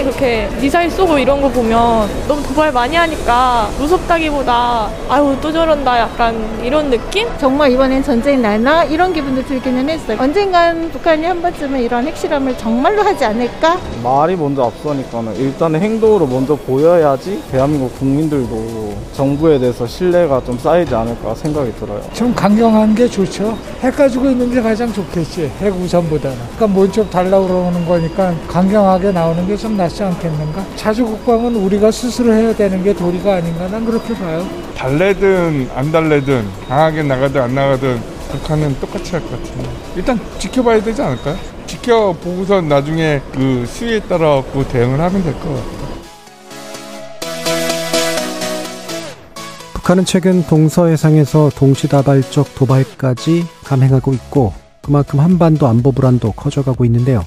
최근에 그렇게 미사일 쏘고 이런 거 보면 너무 도발 많이 하니까 무섭다기보다 아유 또 저런다 약간 이런 느낌? 정말 이번엔 전쟁 날나 이런 기분도 들기는 했어요. 언젠간 북한이 한 번쯤은 이런 핵실험을 정말로 하지 않을까? 말이 먼저 앞서니까는 일단은 행동으로 먼저 보여야지 대한민국 국민들도 정부에 대해서 신뢰가 좀 쌓이지 않을까 생각이 들어요. 좀 강경한 게 좋죠. 핵 가지고 있는 게 가장 좋겠지. 핵 우선보다는. 그러니까 뭔좀 달라고 그러는 거니까 강경하게 나오는 게 좀 낫지 않겠는가? 자주 국방은 우리가 스스로 해야 되는 게 도리가 아닌가? 난 그렇게 봐요. 달래든 안 달래든 강하게 나가든 안 나가든 북한은 똑같이 할 것 같은데 일단 지켜봐야 되지 않을까요? 지켜보고서 나중에 그 수위에 따라 그 대응을 하면 될 것 같아요. 북한은 최근 동서해상에서 동시다발적 도발까지 감행하고 있고 그만큼 한반도 안보 불안도 커져가고 있는데요.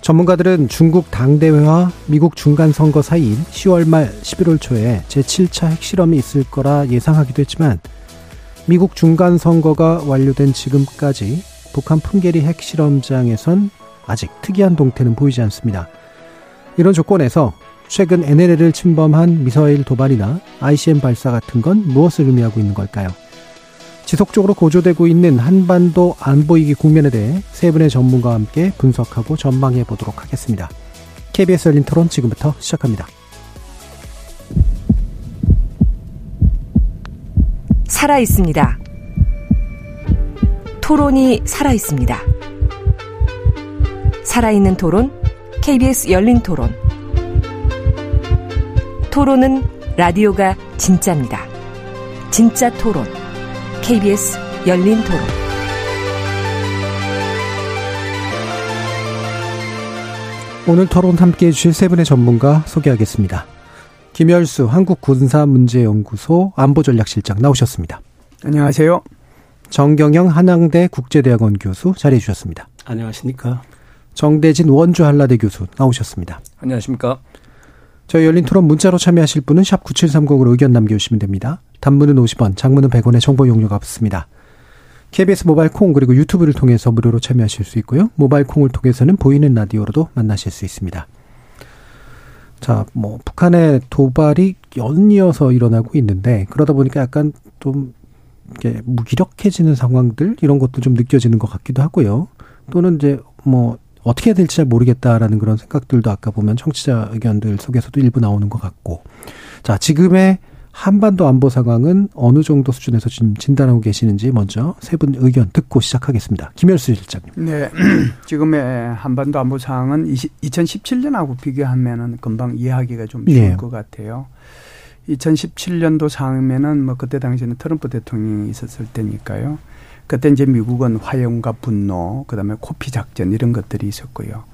전문가들은 중국 당대회와 미국 중간선거 사이인 10월 말 11월 초에 제7차 핵실험이 있을 거라 예상하기도 했지만 미국 중간선거가 완료된 지금까지 북한 풍계리 핵실험장에선 아직 특이한 동태는 보이지 않습니다. 이런 조건에서 최근 NLL을 침범한 미사일 도발이나 ICM 발사 같은 건 무엇을 의미하고 있는 걸까요? 지속적으로 고조되고 있는 한반도 안보위기 국면에 대해 세 분의 전문가와 함께 분석하고 전망해 보도록 하겠습니다. KBS 열린 토론 지금부터 시작합니다. 살아 있습니다. 토론이 살아 있습니다. 살아있는 토론, KBS 열린 토론. 토론은 라디오가 진짜입니다. 진짜 토론. KBS 열린 토론. 오늘 토론 함께 해주실 세 분의 전문가 소개하겠습니다. 김열수 한국군사문제연구소 안보전략실장 나오셨습니다. 안녕하세요. 정경영 한양대 국제대학원 교수 자리해 주셨습니다. 안녕하십니까. 정대진 원주 한라대 교수 나오셨습니다. 안녕하십니까. 저희 열린 토론 문자로 참여하실 분은 샵 9730으로 의견 남겨주시면 됩니다. 단문은 50원, 장문은 100원의 정보 용료가 없습니다. KBS 모바일 콩 그리고 유튜브를 통해서 무료로 참여하실 수 있고요. 모바일 콩을 통해서는 보이는 라디오로도 만나실 수 있습니다. 자, 뭐 북한의 도발이 연이어서 일어나고 있는데 그러다 보니까 약간 좀 이게 무기력해지는 상황들 이런 것도 좀 느껴지는 것 같기도 하고요. 또는 이제 뭐 어떻게 해야 될지 잘 모르겠다라는 그런 생각들도 아까 보면 청취자 의견들 속에서도 일부 나오는 것 같고. 자, 지금의 한반도 안보 상황은 어느 정도 수준에서 지금 진단하고 계시는지 먼저 세 분 의견 듣고 시작하겠습니다. 김열수 실장님. 네. 지금의 한반도 안보 상황은 2017년하고 비교하면은 금방 이해하기가 좀 쉬울 네. 것 같아요. 2017년도 상황이면은 뭐 그때 당시에는 트럼프 대통령이 있었을 때니까요. 그때 이제 미국은 화염과 분노, 그다음에 코피 작전 이런 것들이 있었고요.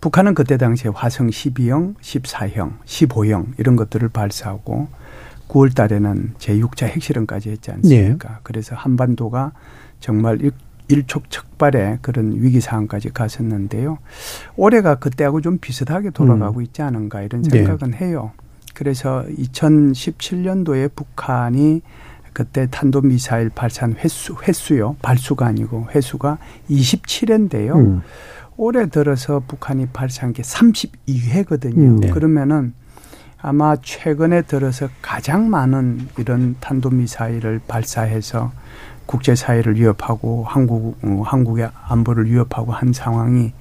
북한은 그때 당시에 화성 12형, 14형, 15형 이런 것들을 발사하고 9월 달에는 제6차 핵실험까지 했지 않습니까? 네. 그래서 한반도가 정말 일촉즉발의 그런 위기 상황까지 갔었는데요. 올해가 그때하고 좀 비슷하게 돌아가고 음. 있지 않은가 이런 생각은 네. 해요. 그래서 2017년도에 북한이 그때 탄도 미사일 발사한 횟수, 횟수요. 발수가 아니고 횟수가 27회인데요. 음. 올해 들어서 북한이 발사한 게 32회거든요. 음, 네. 그러면은 아마 최근에 들어서 가장 많은 이런 탄도 미사일을 발사해서 국제 사회를 위협하고 한국, 어, 한국의 안보를 위협하고 한 상황이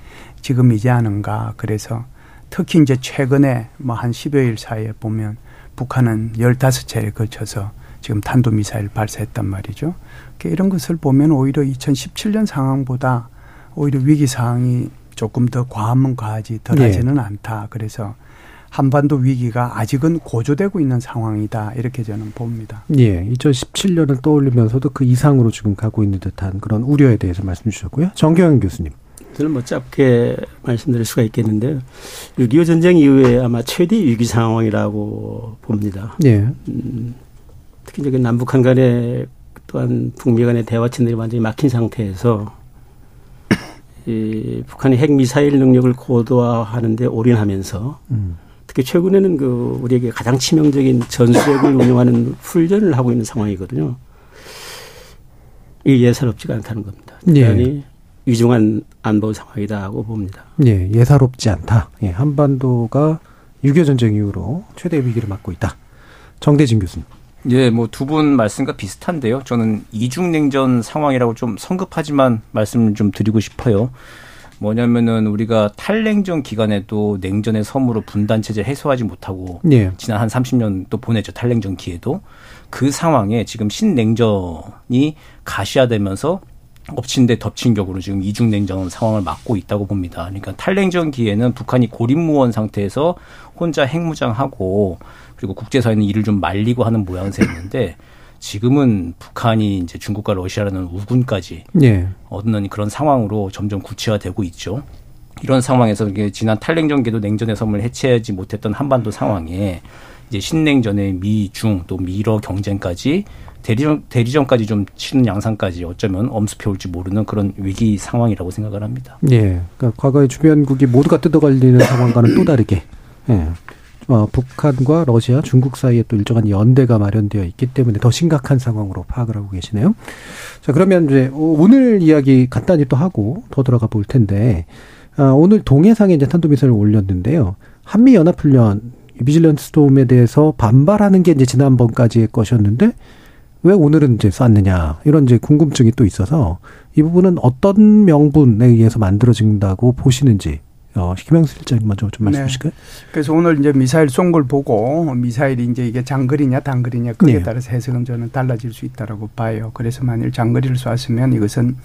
지금이지 않은가. 그래서 특히 이제 최근에 뭐한 10여일 사이에 보면 북한은 15차례에 걸쳐서 지금 탄도미사일 발사했단 말이죠. 이런 것을 보면 오히려 2017년 상황보다 오히려 위기 상황이 조금 더 과하면 과하지 덜하지는 네. 않다. 그래서 한반도 위기가 아직은 고조되고 있는 상황이다. 이렇게 저는 봅니다. 예. 2017년을 떠올리면서도 그 이상으로 지금 가고 있는 듯한 그런 우려에 대해서 말씀 주셨고요. 정경영 교수님. 저는 뭐 짧게 말씀드릴 수가 있겠는데요. 6.25 전쟁 이후에 아마 최대 위기 상황이라고 봅니다. 예. 음, 특히 이제 남북한 간에 또한 북미 간의 대화 채널이 완전히 막힌 상태에서 이 북한이 핵 미사일 능력을 고도화하는데 올인하면서 음. 특히 최근에는 그 우리에게 가장 치명적인 전술핵을 운영하는 훈련을 하고 있는 상황이거든요. 이게 예사롭지가 않다는 겁니다. 대단히 예. 위중한 안보 상황이다 하고 봅니다. 예, 예사롭지 않다. 예, 한반도가 6.25 전쟁 이후로 최대 위기를 맞고 있다. 정대진 교수님. 예, 뭐 두 분 말씀과 비슷한데요. 저는 이중냉전 상황이라고 좀 성급하지만 말씀을 좀 드리고 싶어요. 뭐냐면은 우리가 탈냉전 기간에도 냉전의 섬으로 분단 체제 해소하지 못하고 예. 지난 한 30년 또 보내죠. 탈냉전 기에도 그 상황에 지금 신냉전이 가시화되면서 엎친 데 덮친 격으로 지금 이중냉전 상황을 맞고 있다고 봅니다. 그러니까 탈냉전 기에는 북한이 고립무원 상태에서 혼자 핵무장하고 그리고 국제사회는 이를 좀 말리고 하는 모양새였는데 지금은 북한이 이제 중국과 러시아라는 우군까지 예. 얻는 그런 상황으로 점점 구체화되고 있죠. 이런 상황에서 지난 탈냉전기도 냉전의 섬을 해체하지 못했던 한반도 상황에 이제 신냉전의 미, 중, 또 미러 경쟁까지 대리전, 대리전까지 좀 치는 양상까지 어쩌면 엄습해 올지 모르는 그런 위기 상황이라고 생각을 합니다. 예. 그러니까 과거의 주변국이 모두가 뜯어갈리는 상황과는 또 다르게, 예. 어, 북한과 러시아, 중국 사이에 또 일정한 연대가 마련되어 있기 때문에 더 심각한 상황으로 파악을 하고 계시네요. 자, 그러면 이제 오늘 이야기 간단히 또 하고 더 들어가 볼 텐데, 아, 오늘 동해상에 이제 탄도미사일을 올렸는데요. 한미연합훈련, 비질런트 스톰에 대해서 반발하는 게 이제 지난번까지의 것이었는데, 왜 오늘은 이제 쐈느냐 이런 이제 궁금증이 또 있어서 이 부분은 어떤 명분에 의해서 만들어진다고 보시는지 어, 김영수 실장님 먼저 좀 말씀해 주실까요? 네. 그래서 오늘 이제 미사일 쏜 걸 보고 미사일이 이제 이게 장거리냐 단거리냐 그에 네. 따라서 해석은 저는 달라질 수 있다라고 봐요. 그래서 만일 장거리를 쐈으면 이것은 아,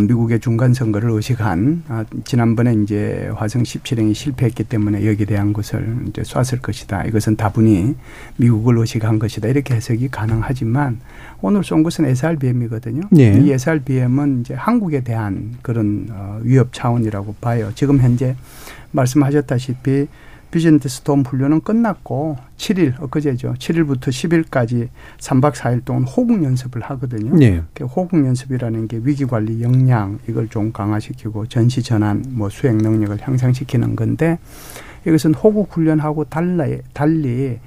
미국의 중간 선거를 의식한 아, 지난번에 이제 화성 17행이 실패했기 때문에 여기에 대한 것을 이제 쐈을 것이다. 이것은 다분히 미국을 의식한 것이다. 이렇게 해석이 가능하지만 오늘 쏜 것은 SRBM이거든요. 네. 이 SRBM은 이제 한국에 대한 그런 어, 위협 차원이라고 봐요. 지금 현재 말씀하셨다시피 비전트 스톰 훈련은 끝났고 7일 엊그제죠. 7일부터 10일까지 3박 4일 동안 호국 연습을 하거든요. 네. 그 호국 연습이라는 게 위기 관리 역량 이걸 좀 강화시키고 전시 전환 뭐 수행 능력을 향상시키는 건데 이것은 호국 훈련하고 달리 달리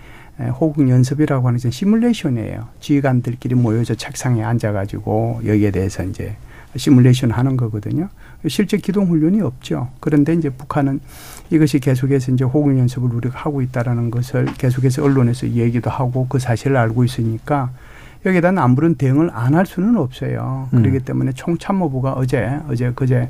호국 연습이라고 하는 것은 시뮬레이션이에요. 지휘관들끼리 모여서 책상에 앉아가지고 여기에 대해서 이제 시뮬레이션 하는 거거든요. 실제 기동 훈련이 없죠. 그런데 이제 북한은 이것이 계속해서 이제 호국 연습을 우리가 하고 있다라는 것을 계속해서 언론에서 얘기도 하고 그 사실을 알고 있으니까 여기에 대한 아무런 대응을 안 할 수는 없어요. 음. 그렇기 때문에 총참모부가 어제 어제 그제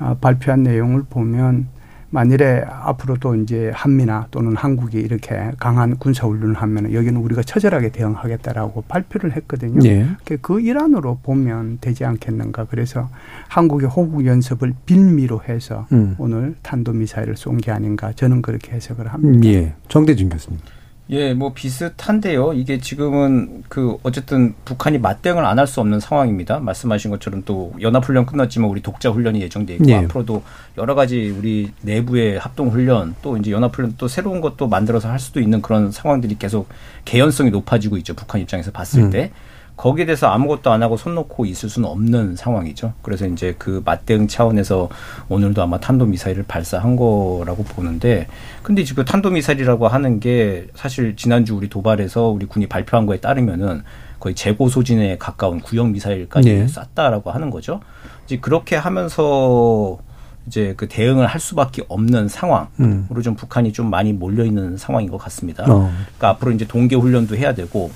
어, 발표한 내용을 보면 만일에 앞으로도 이제 한미나 또는 한국이 이렇게 강한 군사 훈련을 하면 여기는 우리가 처절하게 대응하겠다라고 발표를 했거든요. 네. 그 일환으로 보면 되지 않겠는가. 그래서 한국의 호국 연습을 빌미로 해서 음. 오늘 탄도 미사일을 쏜 게 아닌가. 저는 그렇게 해석을 합니다. 예. 정대진 교수님. 예, 뭐 비슷한데요. 이게 지금은 그 어쨌든 북한이 맞대응을 안 할 수 없는 상황입니다. 말씀하신 것처럼 또 연합훈련 끝났지만 우리 독자 훈련이 예정돼 있고 예. 앞으로도 여러 가지 우리 내부의 합동 훈련 또 이제 연합훈련 또 새로운 것도 만들어서 할 수도 있는 그런 상황들이 계속 개연성이 높아지고 있죠. 북한 입장에서 봤을 음. 때. 거기에 대해서 아무것도 안 하고 손 놓고 있을 수는 없는 상황이죠. 그래서 이제 그 맞대응 차원에서 오늘도 아마 탄도 미사일을 발사한 거라고 보는데 근데 지금 탄도 미사일이라고 하는 게 사실 지난주 우리 도발에서 우리 군이 발표한 거에 따르면은 거의 재고 소진에 가까운 구형 미사일까지 네. 쐈다라고 하는 거죠. 이제 그렇게 하면서 이제 그 대응을 할 수밖에 없는 상황으로 음. 좀 북한이 좀 많이 몰려 있는 상황인 것 같습니다. 어. 그러니까 앞으로 이제 동계 훈련도 해야 되고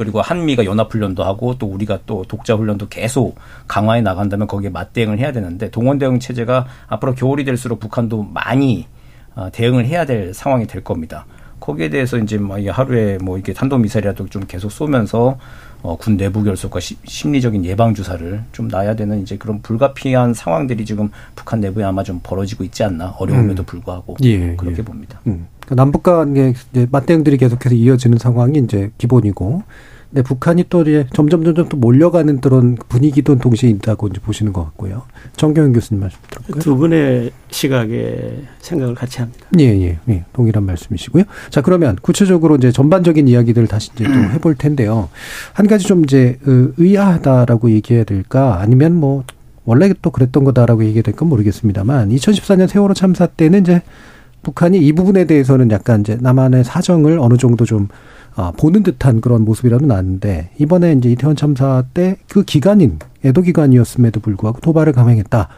그리고 한미가 연합훈련도 하고 또 우리가 또 독자훈련도 계속 강화해 나간다면 거기에 맞대응을 해야 되는데 동원대응 체제가 앞으로 겨울이 될수록 북한도 많이 어, 대응을 해야 될 상황이 될 겁니다. 거기에 대해서 이제 뭐 하루에 뭐 이게 탄도미사일이라도 좀 계속 쏘면서 어, 군 내부 결속과 시, 심리적인 예방 주사를 좀 놔야 되는 이제 그런 불가피한 상황들이 지금 북한 내부에 아마 좀 벌어지고 있지 않나 어려움에도 음. 불구하고 예, 그렇게 예. 봅니다. 음. 그러니까 남북 간의 맞대응들이 계속해서 이어지는 상황이 이제 기본이고 네, 북한이 또 이제 점점 점점 또 몰려가는 그런 분위기도 동시에 있다고 이제 보시는 것 같고요. 정경현 교수님 말씀 들을까요? 두 분의 시각에 생각을 같이 합니다. 예, 예, 예. 동일한 말씀이시고요. 자, 그러면 구체적으로 이제 전반적인 이야기들을 다시 이제 또 해볼 텐데요. 한 가지 좀 이제 의아하다라고 얘기해야 될까? 아니면 뭐 원래 또 그랬던 거다라고 얘기해야 될건 모르겠습니다만 2014년 세월호 참사 때는 이제 북한이 이 부분에 대해서는 약간 이제 남한의 사정을 어느 정도 좀 아, 보는 듯한 그런 모습이라도 나는데 이번에 이제 이태원 참사 때 그 기간인 애도 기간이었음에도 불구하고 도발을 감행했다.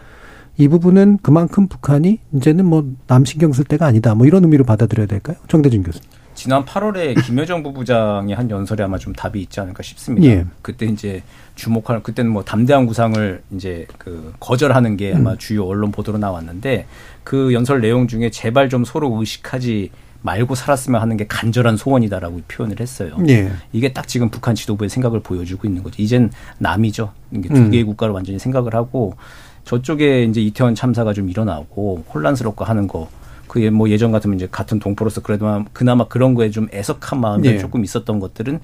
이 부분은 그만큼 북한이 이제는 뭐 남 신경 쓸 때가 아니다. 뭐 이런 의미로 받아들여야 될까요? 정대진 교수님. 지난 8월에 김여정 부부장이 한 연설에 아마 좀 답이 있지 않을까 싶습니다. 예. 그때 이제 주목할 그때는 뭐 담대한 구상을 이제 그 거절하는 게 아마 음. 주요 언론 보도로 나왔는데 그 연설 내용 중에 제발 좀 서로 의식하지 말고 살았으면 하는 게 간절한 소원이다라고 표현을 했어요. 예. 이게 딱 지금 북한 지도부의 생각을 보여주고 있는 거죠. 이젠 남이죠. 이게 두 음. 개의 음. 국가를 완전히 생각을 하고 저쪽에 이제 이태원 참사가 좀 일어나고 혼란스럽고 하는 거 그게 뭐 예전 같으면 이제 같은 동포로서 그래도 그나마 그런 거에 좀 애석한 마음이 네. 조금 있었던 것들은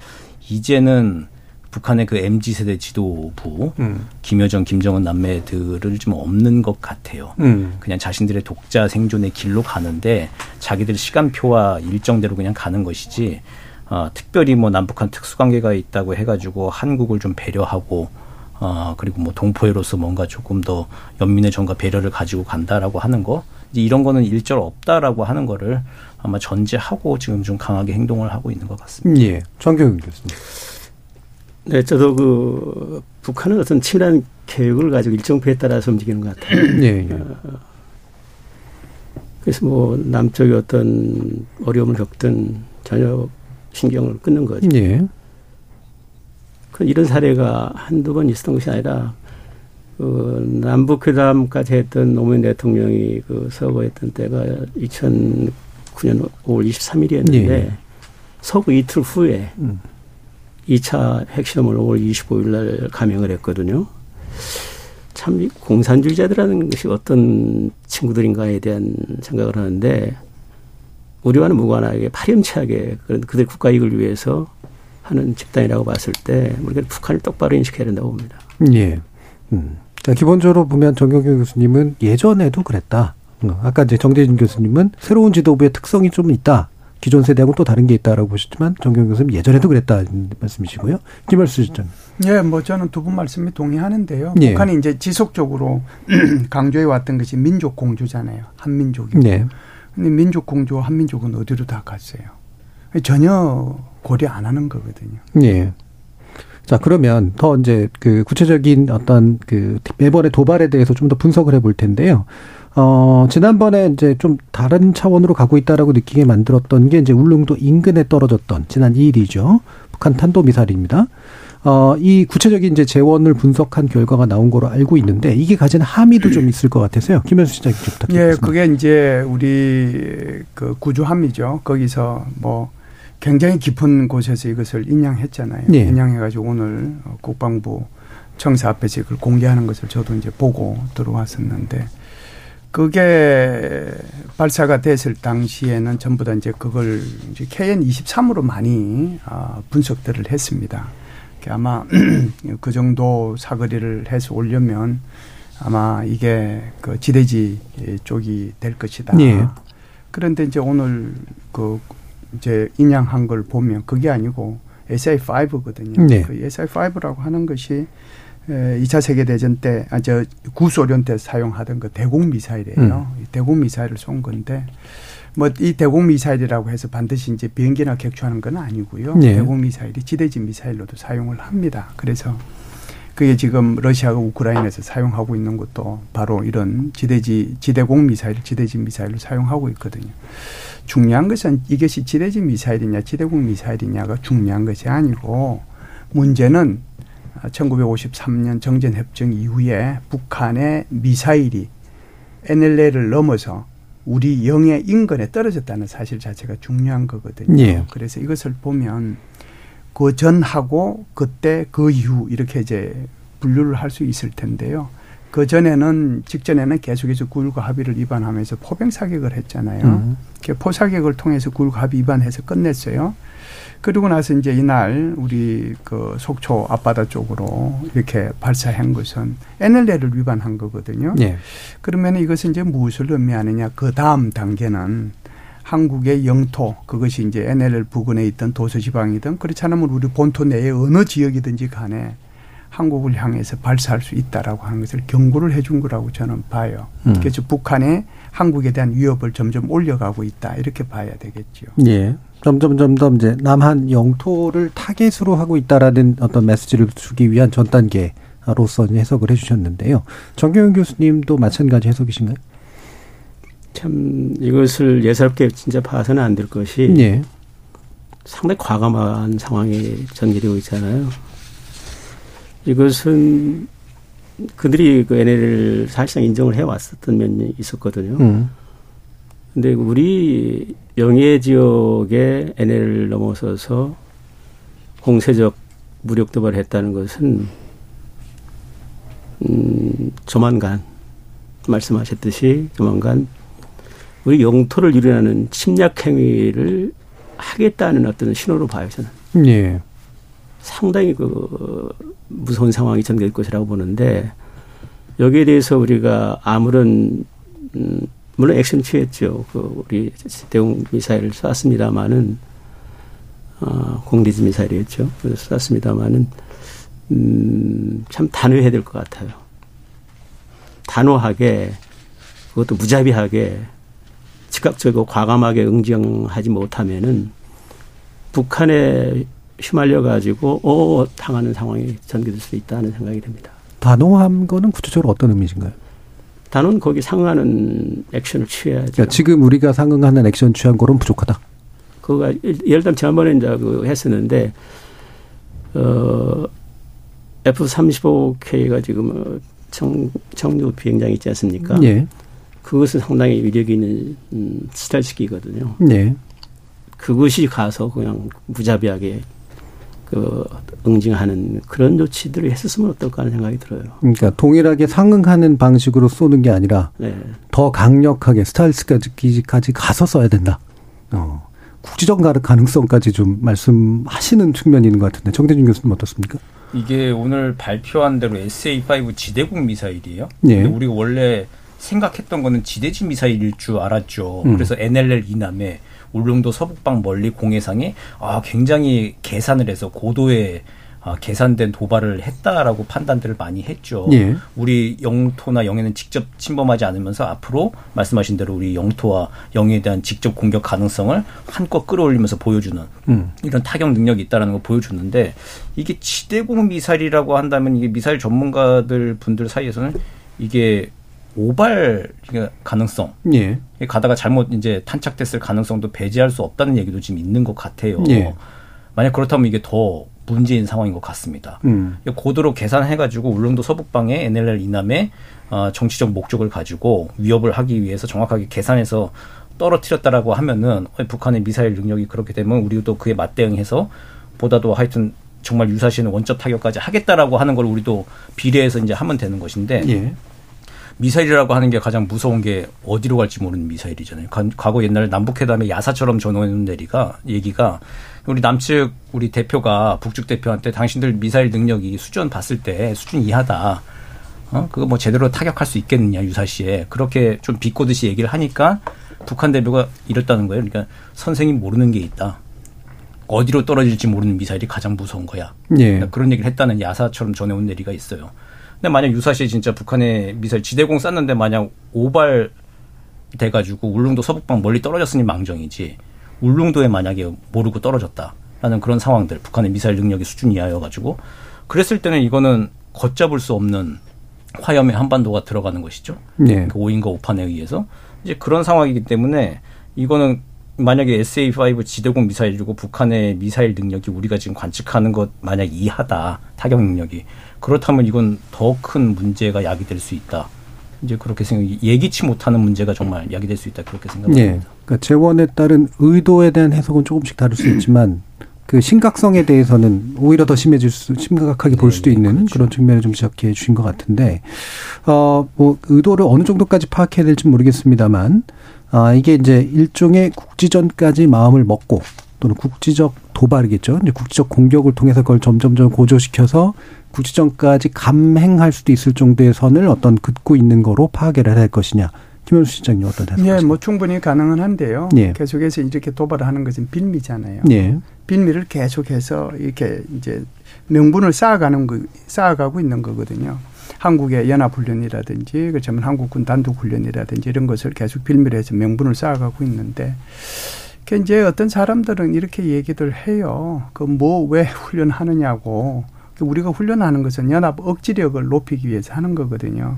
이제는 북한의 그 MZ 세대 지도부 음. 김여정, 김정은 남매들을 좀 없는 것 같아요. 음. 그냥 자신들의 독자 생존의 길로 가는데 자기들 시간표와 일정대로 그냥 가는 것이지 어, 특별히 뭐 남북한 특수관계가 있다고 해가지고 한국을 좀 배려하고 어, 그리고 뭐 동포애로서 뭔가 조금 더 연민의 정과 배려를 가지고 간다라고 하는 거 이제 이런 거는 일절 없다라고 하는 거를 아마 전제하고 지금 좀 강하게 행동을 하고 있는 것 같습니다. 예. 정경윤 교수님. 네, 저도 그 북한은 어떤 친한 계획을 가지고 일정표에 따라서 움직이는 것 같아요. 예, 예. 어, 그래서 뭐 남쪽이 어떤 어려움을 겪든 전혀 신경을 끊는 거죠. 예. 그 이런 사례가 한두 번 있었던 것이 아니라 그 남북 회담까지 했던 노무현 대통령이 그 서거했던 때가 2009년 5월 23일이었는데 예. 서거 이틀 후에 음. 2차 핵실험을 5월 25일 날 감행을 했거든요. 참 공산주의자들이라는 것이 어떤 친구들인가에 대한 생각을 하는데 우리와는 무관하게 파렴치하게 그런 그들 국가 이익을 위해서 하는 집단이라고 봤을 때 우리가 북한을 똑바로 인식해야 된다고 봅니다. 예. 음. 기본적으로 보면 정경규 교수님은 예전에도 그랬다. 음, 아까 이제 정재진 교수님은 새로운 지도부의 특성이 좀 있다. 기존 세대하고 또 다른 게 있다라고 보셨지만 정경 교수님 예전에도 그랬다 말씀이시고요. 김말수 실장. 예, 뭐 저는 두 분 말씀이 동의하는데요. 예. 북한이 이제 지속적으로 강조해 왔던 것이 민족 공조잖아요. 한민족이고. 네. 근데 민족 공조 한민족은 어디로 다 갔어요? 전혀 고려 안 하는 거거든요. 예. 자, 그러면 더 이제 그 구체적인 어떤 그 매번의 도발에 대해서 좀 더 분석을 해볼 텐데요. 어, 지난번에 이제 좀 다른 차원으로 가고 있다라고 느끼게 만들었던 게 이제 울릉도 인근에 떨어졌던 지난 2일이죠. 북한 탄도미사일입니다. 어, 이 구체적인 이제 재원을 분석한 결과가 나온 거로 알고 있는데 이게 가진 함의도 좀 있을 것 같아서요. 김현수 시장님 좀 부탁드립니다. 예, 그게 이제 우리 그 구조함이죠. 거기서 뭐 굉장히 깊은 곳에서 이것을 인양했잖아요. 네. 인양해가지고 오늘 국방부 청사 앞에서 이걸 공개하는 것을 저도 이제 보고 들어왔었는데 그게 발사가 됐을 당시에는 전부 다 이제 그걸 이제 KN23으로 많이 아, 분석들을 했습니다. 아마 그 정도 사거리를 해서 오려면 아마 이게 그 지대지 쪽이 될 것이다. 네. 그런데 이제 오늘 그 이제 인양한 걸 보면 그게 아니고 SI5거든요. 네. 그 SI5라고 하는 것이 2차 세계 대전 때, 아, 저, 구소련 때 사용하던 그 대공 미사일이에요. 음. 대공 미사일을 쏜 건데, 뭐, 이 대공 미사일이라고 해서 반드시 이제 비행기나 격추하는 건 아니고요. 네. 대공 미사일이 지대지 미사일로도 사용을 합니다. 그래서 그게 지금 러시아가 우크라이나에서 사용하고 있는 것도 바로 이런 지대지, 지대공 미사일, 지대지 미사일로 사용하고 있거든요. 중요한 것은 이것이 지대지 미사일이냐 지대공 미사일이냐가 중요한 것이 아니고 문제는 1953년 정전 협정 이후에 북한의 미사일이 NLL을 넘어서 우리 영해 인근에 떨어졌다는 사실 자체가 중요한 거거든요. 예. 그래서 이것을 보면 그 전하고 그때 그 이후 이렇게 이제 분류를 할 수 있을 텐데요. 그 전에는 직전에는 계속해서 구일과 합의를 위반하면서 포병 사격을 했잖아요. 음. 포 사격을 통해서 구일과 합의 위반해서 끝냈어요. 그리고 나서 이제 이날 우리 그 속초 앞바다 쪽으로 이렇게 발사한 것은 NLL을 위반한 거거든요. 네. 그러면 이것은 이제 무엇을 의미하느냐? 그 다음 단계는 한국의 영토 그것이 이제 NLL 부근에 있던 도서지방이든 그렇지 않으면 우리 본토 내에 어느 지역이든지 간에 한국을 향해서 발사할 수 있다라고 하는 것을 경고를 해준 거라고 저는 봐요. 음. 그래서 북한에 한국에 대한 위협을 점점 올려가고 있다 이렇게 봐야 되겠죠. 예. 점점 점점 이제 남한 영토를 타겟으로 하고 있다라는 어떤 메시지를 주기 위한 전 단계로서 해석을 해주셨는데요. 정경윤 교수님도 마찬가지 해석이신가요? 참 이것을 예사롭게 진짜 봐서는 안 될 것이 예. 상당히 과감한 상황이 전개되고 있잖아요. 이것은 그들이 그 NL을 사실상 인정을 해왔었던 면이 있었거든요. 음. 근데 우리 영해 지역에 NL을 넘어서서 공세적 무력 도발을 했다는 것은 음, 조만간 말씀하셨듯이 조만간 우리 영토를 유린하는 침략 행위를 하겠다는 어떤 신호로 봐요 저는. 예. 상당히 그 무서운 상황이 전개될 것이라고 보는데 여기에 대해서 우리가 아무런 음 물론 액션 취했죠. 그 우리 대웅 미사일을 쐈습니다마는 어, 공리지 미사일이었죠. 그래서 쐈습니다마는 음, 참 단호해야 될 것 같아요. 단호하게 그것도 무자비하게 즉각적이고 과감하게 응징하지 못하면은 북한에 휘말려 가지고 어 당하는 상황이 전개될 수 있다는 생각이 듭니다. 단호한 거는 구체적으로 어떤 의미인가요? 단호는 거기 상응하는 액션을 취해야죠. 그러니까 지금 우리가 상응하는 액션 취한 거는 부족하다. 그거가 예를 들면 지난번에 이제 그 했었는데 어 F-35K가 지금 어, 청, 청주 비행장 있지 않습니까? 예. 그것은 상당히 위력 있는 음, 스타일식이거든요. 예. 그것이 가서 그냥 무자비하게 그 응징하는 그런 조치들을 했었으면 어떨까 하는 생각이 들어요. 그러니까 동일하게 상응하는 방식으로 쏘는 게 아니라 네. 더 강력하게 스타일스까지 가서 써야 된다. 어. 국지적 가능성까지 좀 말씀하시는 측면이 있는 것 같은데 정대준 교수님 어떻습니까? 이게 오늘 발표한 대로 SA5 지대공 미사일이에요. 예. 우리가 원래 생각했던 거는 지대지 미사일일 줄 알았죠. 음. 그래서 NLL 이남에 울릉도 서북방 멀리 공해상에 아 굉장히 계산을 해서 고도의 아, 계산된 도발을 했다라고 판단들을 많이 했죠. 예. 우리 영토나 영해는 직접 침범하지 않으면서 앞으로 말씀하신 대로 우리 영토와 영해에 대한 직접 공격 가능성을 한껏 끌어올리면서 보여주는 음. 이런 타격 능력이 있다라는 걸 보여줬는데 이게 지대공 미사일이라고 한다면 이게 미사일 전문가들 분들 사이에서는 이게 오발 가능성. 예. 가다가 잘못 이제 탄착됐을 가능성도 배제할 수 없다는 얘기도 지금 있는 것 같아요. 예. 만약 그렇다면 이게 더 문제인 상황인 것 같습니다. 음. 고도로 계산해가지고 울릉도 서북방에 NLL 이남에 어, 정치적 목적을 가지고 위협을 하기 위해서 정확하게 계산해서 떨어뜨렸다라고 하면은 북한의 미사일 능력이 그렇게 되면 우리도 그에 맞대응해서 보다도 하여튼 정말 유사시는 원적 타격까지 하겠다라고 하는 걸 우리도 비례해서 이제 하면 되는 것인데 예. 미사일이라고 하는 게 가장 무서운 게 어디로 갈지 모르는 미사일이잖아요. 과거 옛날 남북회담의 야사처럼 전해온 내리가 얘기가 우리 남측 우리 대표가 북측 대표한테 당신들 미사일 능력이 수준 봤을 때 수준 이하다. 어 그거 뭐 제대로 타격할 수 있겠느냐 유사시에 그렇게 좀 비꼬듯이 얘기를 하니까 북한 대표가 이랬다는 거예요. 그러니까 선생님 모르는 게 있다. 어디로 떨어질지 모르는 미사일이 가장 무서운 거야. 예. 그러니까 그런 얘기를 했다는 야사처럼 전해온 내리가 있어요. 근데 만약 유사시에 진짜 북한의 미사일 지대공 쐈는데 만약 오발 돼가지고 울릉도 서북방 멀리 떨어졌으니 망정이지 울릉도에 만약에 모르고 떨어졌다라는 그런 상황들 북한의 미사일 능력이 수준 이하여가지고 그랬을 때는 이거는 걷잡을 수 없는 화염의 한반도가 들어가는 것이죠. 네. 그 5인과 5판에 의해서 이제 그런 상황이기 때문에 이거는 만약에 SA5 지대공 미사일이고 북한의 미사일 능력이 우리가 지금 관측하는 것 만약 이하다 타격 능력이 그렇다면 이건 더 큰 문제가 야기될 수 있다. 이제 그렇게 생각 예기치 못하는 문제가 정말 야기될 수 있다 그렇게 생각합니다. 네. 그러니까 재원에 따른 의도에 대한 해석은 조금씩 다를 수 있지만 그 심각성에 대해서는 오히려 더 심해질 수 심각하게 볼 네, 수도 있는 그렇죠. 그런 측면을 좀 지적해 주신 것 같은데 어뭐 의도를 어느 정도까지 파악해야 될지 모르겠습니다만 아 이게 이제 일종의 국지전까지 마음을 먹고 또는 국지적 도발이겠죠. 이제 국지적 공격을 통해서 그걸 점점점 고조시켜서 국지전까지 감행할 수도 있을 정도의 선을 어떤 긋고 있는 거로 파악을 해야 할 것이냐. 김현수 실장님 어떤 대답? 예, 뭐 충분히 가능은 한데요. 예. 계속해서 이렇게 도발을 하는 것은 빌미잖아요. 예. 빌미를 계속해서 이렇게 이제 명분을 쌓아가는 거, 쌓아가고 있는 거거든요. 한국의 연합훈련이라든지 그렇지만 한국군 단독훈련이라든지 이런 것을 계속 빌미로 해서 명분을 쌓아가고 있는데 그 이제 어떤 사람들은 이렇게 얘기들 해요. 그 뭐 왜 훈련하느냐고. 그 우리가 훈련하는 것은 연합 억지력을 높이기 위해서 하는 거거든요.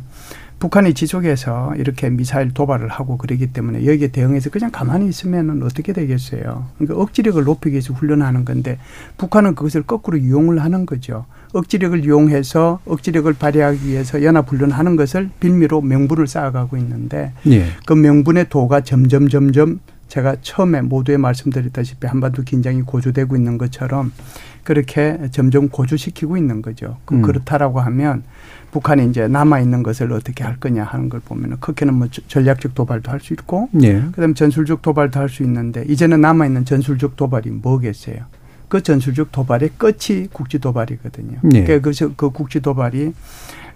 북한이 지속해서 이렇게 미사일 도발을 하고 그러기 때문에 여기에 대응해서 그냥 가만히 있으면 어떻게 되겠어요. 그러니까 억지력을 높이기 위해서 훈련하는 건데 북한은 그것을 거꾸로 이용을 하는 거죠. 억지력을 이용해서 억지력을 발휘하기 위해서 연합훈련하는 것을 빌미로 명분을 쌓아가고 있는데 네. 그 명분의 도가 점점 점점 제가 처음에 모두에 말씀드렸다시피 한반도 긴장이 고조되고 있는 것처럼 그렇게 점점 고조시키고 있는 거죠. 그 음. 그렇다라고 하면 북한이 이제 남아 있는 것을 어떻게 할 거냐 하는 걸 보면은 그렇게는 뭐 전략적 도발도 할 수 있고, 네. 그다음 에 전술적 도발도 할 수 있는데 이제는 남아 있는 전술적 도발이 뭐겠어요? 그 전술적 도발의 끝이 국지 도발이거든요. 네. 그러니까 그, 그 국지 도발이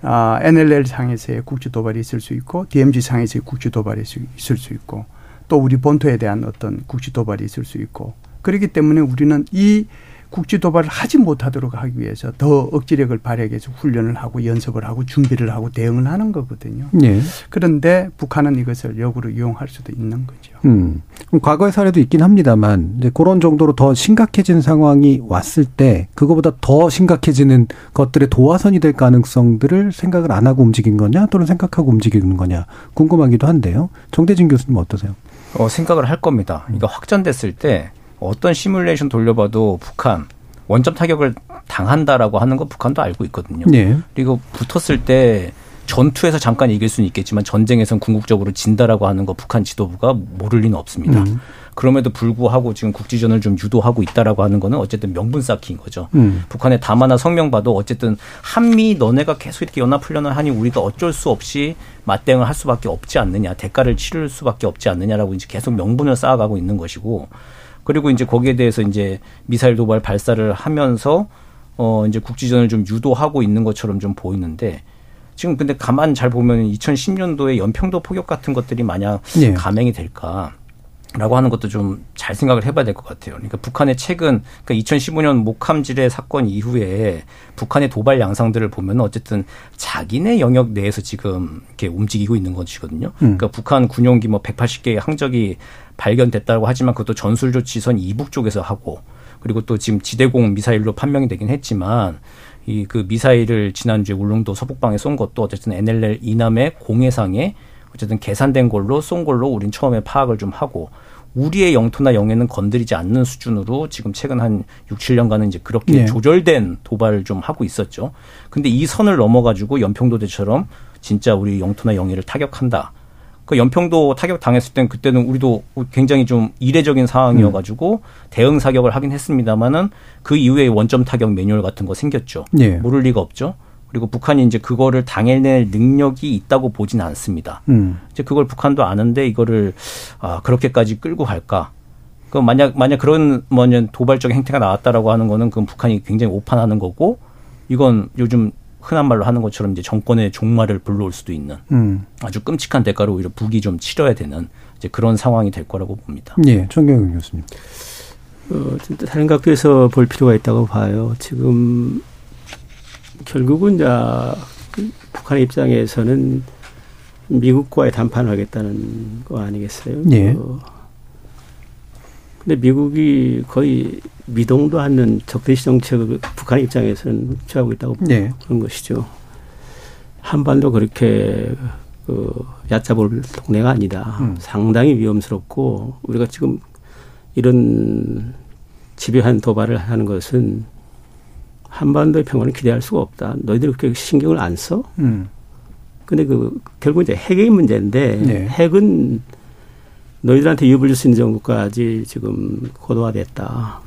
아, NLL 상에서의 국지 도발이 있을 수 있고 DMZ 상에서의 국지 도발이 있을 수 있고 또 우리 본토에 대한 어떤 국지 도발이 있을 수 있고 그렇기 때문에 우리는 이 국지 도발을 하지 못하도록 하기 위해서 더 억지력을 발휘하기 위해서 훈련을 하고 연습을 하고 준비를 하고 대응을 하는 거거든요. 네. 그런데 북한은 이것을 역으로 이용할 수도 있는 거죠. 음. 과거의 사례도 있긴 합니다만 이제 그런 정도로 더 심각해진 상황이 왔을 때 그거보다 더 심각해지는 것들의 도화선이 될 가능성들을 생각을 안 하고 움직인 거냐 또는 생각하고 움직이는 거냐 궁금하기도 한데요. 정대진 교수님 어떠세요? 어, 생각을 할 겁니다. 이거 확전됐을 때 어떤 시뮬레이션 돌려봐도 북한 원점 타격을 당한다라고 하는 거 북한도 알고 있거든요. 네. 그리고 붙었을 때 전투에서 잠깐 이길 수는 있겠지만 전쟁에선 궁극적으로 진다라고 하는 거 북한 지도부가 모를 리는 없습니다. 음. 그럼에도 불구하고 지금 국지전을 좀 유도하고 있다라고 하는 거는 어쨌든 명분 쌓기인 거죠. 음. 북한의 담화나 성명 봐도 어쨌든 한미 너네가 계속 이렇게 연합훈련을 하니 우리가 어쩔 수 없이 맞대응을 할 수밖에 없지 않느냐, 대가를 치를 수밖에 없지 않느냐라고 이제 계속 명분을 쌓아가고 있는 것이고 그리고 이제 거기에 대해서 이제 미사일 도발 발사를 하면서 어 이제 국지전을 좀 유도하고 있는 것처럼 좀 보이는데 지금 근데 가만 잘 보면 2010년도에 연평도 포격 같은 것들이 만약 네. 감행이 될까? 라고 하는 것도 좀 잘 생각을 해봐야 될 것 같아요. 그러니까 북한의 최근 그러니까 2015년 목함지뢰 사건 이후에 북한의 도발 양상들을 보면 어쨌든 자기네 영역 내에서 지금 이렇게 움직이고 있는 것이거든요. 음. 그러니까 북한 군용기 뭐 180개의 항적이 발견됐다고 하지만 그것도 전술 조치선 이북 쪽에서 하고 그리고 또 지금 지대공 미사일로 판명이 되긴 했지만 이 그 미사일을 지난주에 울릉도 서북방에 쏜 것도 어쨌든 NLL 이남의 공해상에 어쨌든 계산된 걸로 쏜 걸로 우린 처음에 파악을 좀 하고 우리의 영토나 영해는 건드리지 않는 수준으로 지금 최근 한 6, 7년간은 이제 그렇게 네. 조절된 도발을 좀 하고 있었죠. 근데 이 선을 넘어가지고 연평도대처럼 진짜 우리 영토나 영해를 타격한다. 그 연평도 타격 당했을 땐 그때는 우리도 굉장히 좀 이례적인 상황이어가지고 음. 대응 사격을 하긴 했습니다만은 그 이후에 원점 타격 매뉴얼 같은 거 생겼죠. 네. 모를 리가 없죠. 그리고 북한이 이제 그거를 당해낼 능력이 있다고 보진 않습니다. 음. 이제 그걸 북한도 아는데 이거를 아 그렇게까지 끌고 갈까? 그 만약 만약 그런 뭐냐 도발적 행태가 나왔다라고 하는 거는 그건 북한이 굉장히 오판하는 거고 이건 요즘 흔한 말로 하는 것처럼 이제 정권의 종말을 불러올 수도 있는 음. 아주 끔찍한 대가로 오히려 북이 좀 치러야 되는 이제 그런 상황이 될 거라고 봅니다. 예, 정경영 교수님. 어, 다른 각도에서 볼 필요가 있다고 봐요. 지금 결국은 이제 북한 입장에서는 미국과의 담판을 하겠다는 거 아니겠어요? 예. 어. 근데 미국이 거의 미동도 않는 적대시 정책을 북한 입장에서는 취하고 있다고 네. 보는 것이죠. 한반도 그렇게 그 얕잡을 동네가 아니다. 음. 상당히 위험스럽고 우리가 지금 이런 집요한 도발을 하는 것은 한반도의 평화를 기대할 수가 없다. 너희들 그렇게 신경을 안 써? 음. 근데 그 결국 이제 핵의 문제인데 네. 핵은 너희들한테 위협을 줄 수 있는 정도까지 지금 고도화됐다.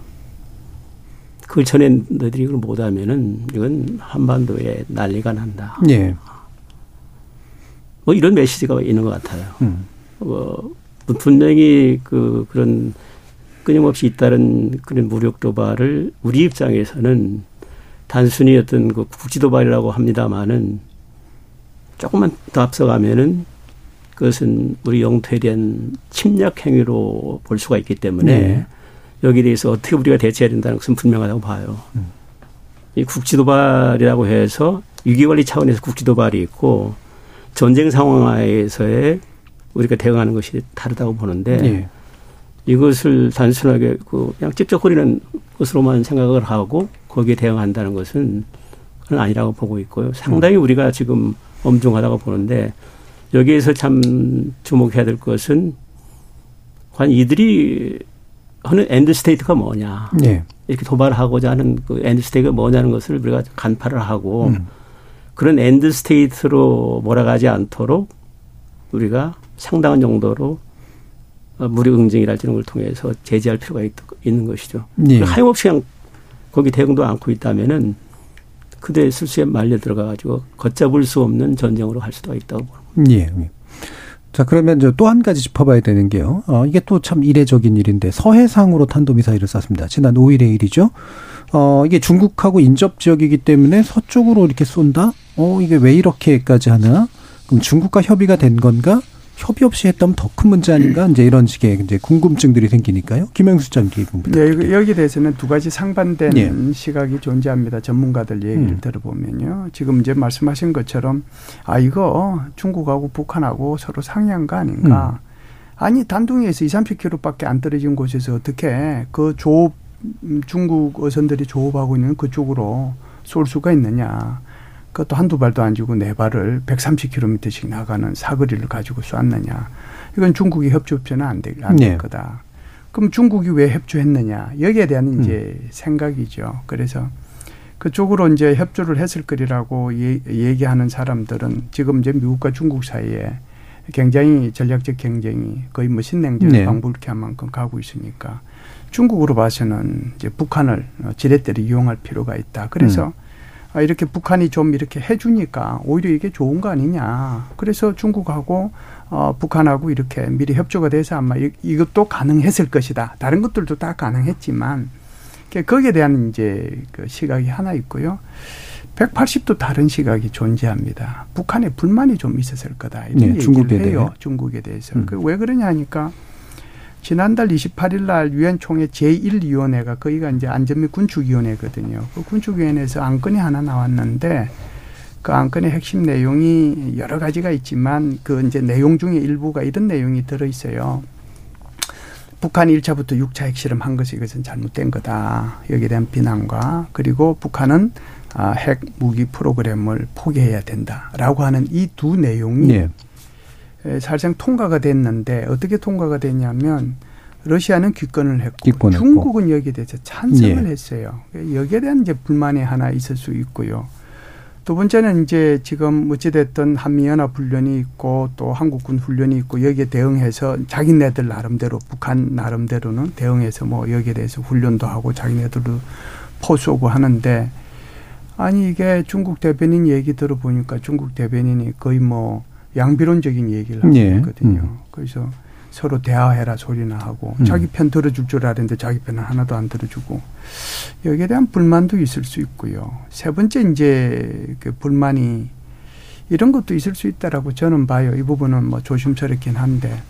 그걸 전에 너희들이 이걸 못하면은 이건 한반도에 난리가 난다. 네. 뭐 이런 메시지가 있는 것 같아요. 음. 뭐 분명히 그 그런 끊임없이 잇따른 그런 무력 도발을 우리 입장에서는 단순히 어떤 그 국지 도발이라고 합니다만은 조금만 더 앞서가면은 그것은 우리 영토에 대한 침략 행위로 볼 수가 있기 때문에 네. 여기에 대해서 어떻게 우리가 대처해야 된다는 것은 분명하다고 봐요. 음. 이 국지도발이라고 해서 위기관리 차원에서 국지도발이 있고 전쟁 상황에서의 우리가 대응하는 것이 다르다고 보는데 네. 이것을 단순하게 그 그냥 찝쩍거리는 것으로만 생각을 하고 거기에 대응한다는 것은 그건 아니라고 보고 있고요. 상당히 음. 우리가 지금 엄중하다고 보는데 여기에서 참 주목해야 될 것은 관 이들이 하는 end state가 뭐냐. 네. 이렇게 도발하고자 하는 그 end state가 뭐냐는 것을 우리가 간파를 하고 음. 그런 end state로 몰아가지 않도록 우리가 상당한 정도로 무료 응징이랄지 이런 걸 통해서 제재할 필요가 있, 는 것이죠. 네. 하염없이 그냥 거기 대응도 않고 있다면은 그대 술수에 말려 들어가 가지고 걷잡을 수 없는 전쟁으로 갈 수도 있다고 봅니다. 예. 예. 자, 그러면 또 한 가지 짚어봐야 되는 게요. 어, 이게 또 참 이례적인 일인데 서해상으로 탄도미사일을 쐈습니다. 지난 5일의 일이죠. 어, 이게 중국하고 인접 지역이기 때문에 서쪽으로 이렇게 쏜다? 어, 이게 왜 이렇게까지 하나? 그럼 중국과 협의가 된 건가? 협의 없이 했던 더큰 문제 아닌가 이제 이런 식의 이제 궁금증들이 생기니까요. 김영수 장기 네, 여기 대해서는 두 가지 상반된 예. 시각이 존재합니다. 전문가들 얘기를 음. 들어보면요. 지금 이제 말씀하신 것처럼 아 이거 중국하고 북한하고 서로 상의한 거 아닌가? 음. 아니 단둥이에서 2, 30km밖에 안 떨어진 곳에서 어떻게 그 조업 중국 어선들이 조업하고 있는 그쪽으로 쏠 수가 있느냐? 그것도 한두 발도 안 주고 네 발을 130km씩 나가는 사거리를 가지고 쐈느냐. 이건 중국이 협조표는 안 될, 안될 네. 거다. 그럼 중국이 왜 협조했느냐. 여기에 대한 음. 이제 생각이죠. 그래서 그쪽으로 이제 협조를 했을 거리라고 예, 얘기하는 사람들은 지금 이제 미국과 중국 사이에 굉장히 전략적 경쟁이 거의 뭐 신냉전 네. 방불케 한 만큼 가고 있으니까 중국으로 봐서는 이제 북한을 지렛대로 이용할 필요가 있다. 그래서 음. 아, 이렇게 북한이 좀 이렇게 해주니까 오히려 이게 좋은 거 아니냐. 그래서 중국하고 어, 북한하고 이렇게 미리 협조가 돼서 아마 이, 이것도 가능했을 것이다. 다른 것들도 다 가능했지만 거기에 대한 이제 그 시각이 하나 있고요. 180도 다른 시각이 존재합니다. 북한에 불만이 좀 있었을 거다. 이런 네, 얘기를 중국에 해요. 대해. 중국에 대해서. 음. 그 왜 그러냐 하니까 지난달 28일 날 유엔 총회 제1위원회가 거기가 이제 안전 및 군축위원회거든요. 그 군축위원회에서 안건이 하나 나왔는데 그 안건의 핵심 내용이 여러 가지가 있지만 그 이제 내용 중에 일부가 이런 내용이 들어 있어요. 북한이 1차부터 6차 핵실험 한 것이 이것은 잘못된 거다. 여기에 대한 비난과 그리고 북한은 아, 핵 무기 프로그램을 포기해야 된다라고 하는 이 두 내용이 네. 사실상 통과가 됐는데 어떻게 통과가 됐냐면 러시아는 귀권을 했고 기권했고. 중국은 여기에 대해서 찬성을 예. 했어요. 여기에 대한 이제 불만이 하나 있을 수 있고요. 두 번째는 이제 지금 어찌됐든 한미연합 훈련이 있고 또 한국군 훈련이 있고 여기에 대응해서 자기네들 나름대로 북한 나름대로는 대응해서 뭐 여기에 대해서 훈련도 하고 자기네들도 포쏘고 하는데 아니 이게 중국 대변인 얘기 들어보니까 중국 대변인이 거의 뭐 양비론적인 얘기를 하고 예. 있거든요. 음. 그래서 서로 대화해라 소리나 하고 음. 자기 편 들어줄 줄 알았는데 자기 편은 하나도 안 들어주고 여기에 대한 불만도 있을 수 있고요. 세 번째 이제 그 불만이 이런 것도 있을 수 있다라고 저는 봐요. 이 부분은 뭐 조심스럽긴 한데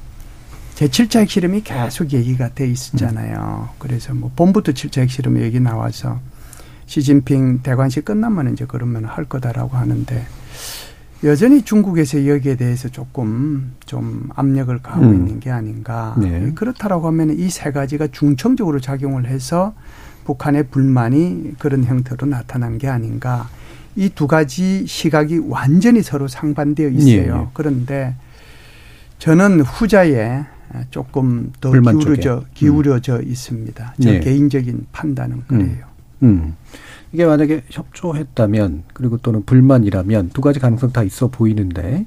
제7차 핵실험이 계속 얘기가 돼 있었잖아요. 그래서 뭐 봄부터 7차 핵실험 얘기 나와서 시진핑 대관식 끝나면 이제 그러면 할 거다라고 하는데 여전히 중국에서 여기에 대해서 조금 좀 압력을 가하고 음. 있는 게 아닌가. 네. 그렇다라고 하면 이 세 가지가 중청적으로 작용을 해서 북한의 불만이 그런 형태로 나타난 게 아닌가. 이 두 가지 시각이 완전히 서로 상반되어 있어요. 네. 그런데 저는 후자에 조금 더 기울어져, 기울어져 음. 있습니다. 제 네. 개인적인 판단은 그래요. 음. 음. 이게 만약에 협조했다면 그리고 또는 불만이라면 두 가지 가능성 다 있어 보이는데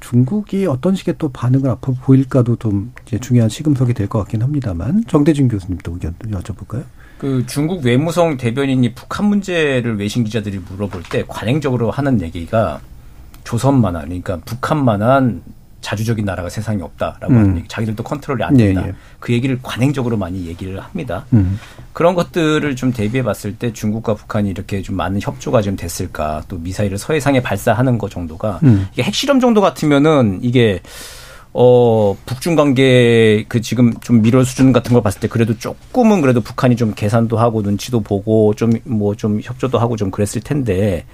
중국이 어떤 식의 또 반응을 앞으로 보일까도 좀 이제 중요한 시금석이 될 것 같긴 합니다만 정대진 교수님도 의견 여쭤볼까요? 그 중국 외무성 대변인이 북한 문제를 외신 기자들이 물어볼 때 관행적으로 하는 얘기가 조선만한 그러니까 북한만한 자주적인 나라가 세상에 없다라고 음. 하는 얘기. 자기들도 컨트롤이 안 된다. 예, 예. 그 얘기를 관행적으로 많이 얘기를 합니다. 음. 그런 것들을 좀 대비해 봤을 때 중국과 북한이 이렇게 좀 많은 협조가 좀 됐을까. 또 미사일을 서해상에 발사하는 것 정도가 음. 이게 핵실험 정도 같으면은 이게 어, 북중 관계 그 지금 좀 미러 수준 같은 걸 봤을 때 그래도 조금은 그래도 북한이 좀 계산도 하고 눈치도 보고 좀 뭐좀 뭐 협조도 하고 좀 그랬을 텐데